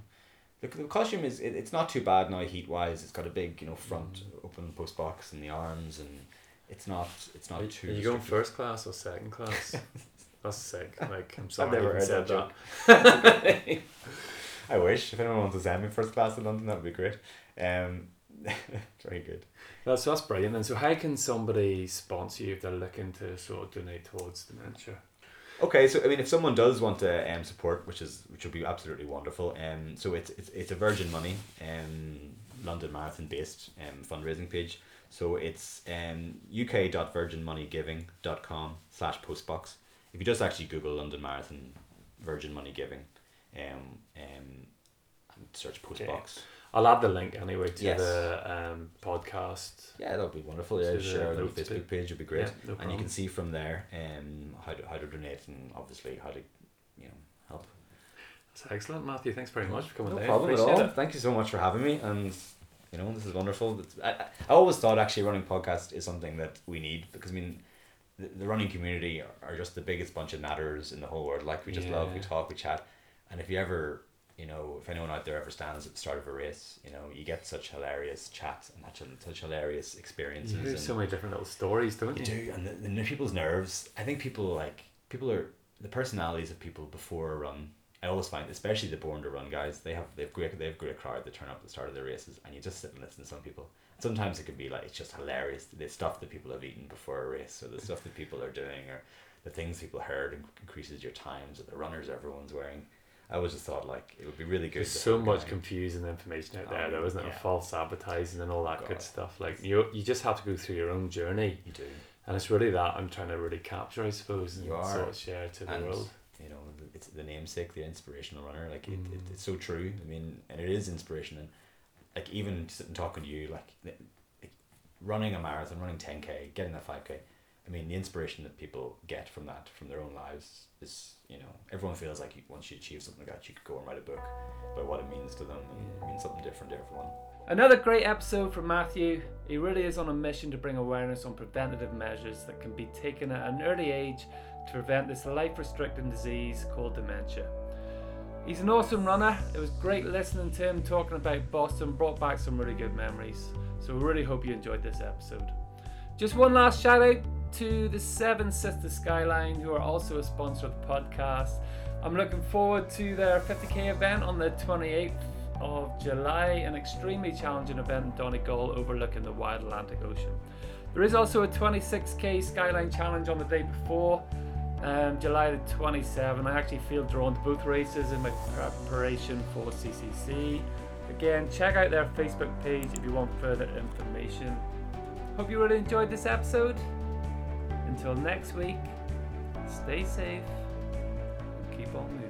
The, the costume is it, it's not too bad now heat wise. It's got a big you know front Mm. open post box and the arms and it's not it's not too. are you going first class or second class? That's sick. Like I'm sorry, I've never heard said that that. I wish if anyone wants to send me first class in London, that would be great. Um, very good. That's that's brilliant. And so, how can somebody sponsor you if they're looking to sort of donate towards dementia? Okay, so I mean, if someone does want to um, support, which is which would be absolutely wonderful, um, so it's it's, it's a Virgin Money, um, London Marathon based um, fundraising page. So it's um, uk.virginmoneygiving.com slash postbox. If you just actually Google London Marathon Virgin Money Giving, um, um, and search postbox. I'll add the link anyway to Yes. the um, podcast. Yeah, that would be wonderful. Yeah, the share the Facebook bit. page would be great. Yeah, no and you can see from there um, how to how to donate and obviously how to you know help. That's excellent, Matthew. Thanks very much for coming No down. problem at all. it. Thank you so much for having me, and you know this is wonderful. It's, I, I always thought actually running podcast is something that we need because I mean. The, the running community are, are just the biggest bunch of natters in the whole world. Like we just love, we talk, we chat, and if you ever, you know, if anyone out there ever stands at the start of a race, you know, you get such hilarious chats and such, such hilarious experiences. You hear and- so many different little stories, don't you you? do, and the, the people's nerves. I think people like people are the personalities of people before a run. I always find, especially the born to run guys, they have they've great they have great crowd that turn up at the start of their races, and you just sit and listen to some people. Sometimes it can be like it's just hilarious the stuff that people have eaten before a race, or the mm. stuff that people are doing, or the things people heard increases your times, or the runners everyone's wearing. I always just thought like it would be really good. There's so much guy- confusing information out there, Oh, though, isn't it? yeah. False advertising and all that good stuff. Like you, you just have to go through your own journey, You do. and it's really that I'm trying to really capture, I suppose, and You are. sort of share to the and world. you know it's the namesake the inspirational runner like it, it, Mm. it's so true. I mean and it is inspiration and like even sitting talking to you like, like running a marathon running 10k getting that 5k i mean the inspiration that people get from that from their own lives is you know everyone feels like you, once you achieve something like that you could go and write a book about what it means to them. And it means something different to everyone. Another great episode from Matthew. He really is on a mission to bring awareness on preventative measures that can be taken at an early age to prevent this life restricting disease called dementia. He's an awesome runner. It was great listening to him talking about Boston, brought back some really good memories. So, we really hope you enjoyed this episode. Just one last shout out to the Seven Sisters Skyline, who are also a sponsor of the podcast. I'm looking forward to their 50k event on the 28th of July, an extremely challenging event in Donegal overlooking the wide Atlantic Ocean. There is also a 26k Skyline Challenge on the day before, um, July the 27th. I actually feel drawn to both races in my preparation for CCC. Again, check out their Facebook page if you want further information. Hope you really enjoyed this episode. Until next week, stay safe and keep on moving.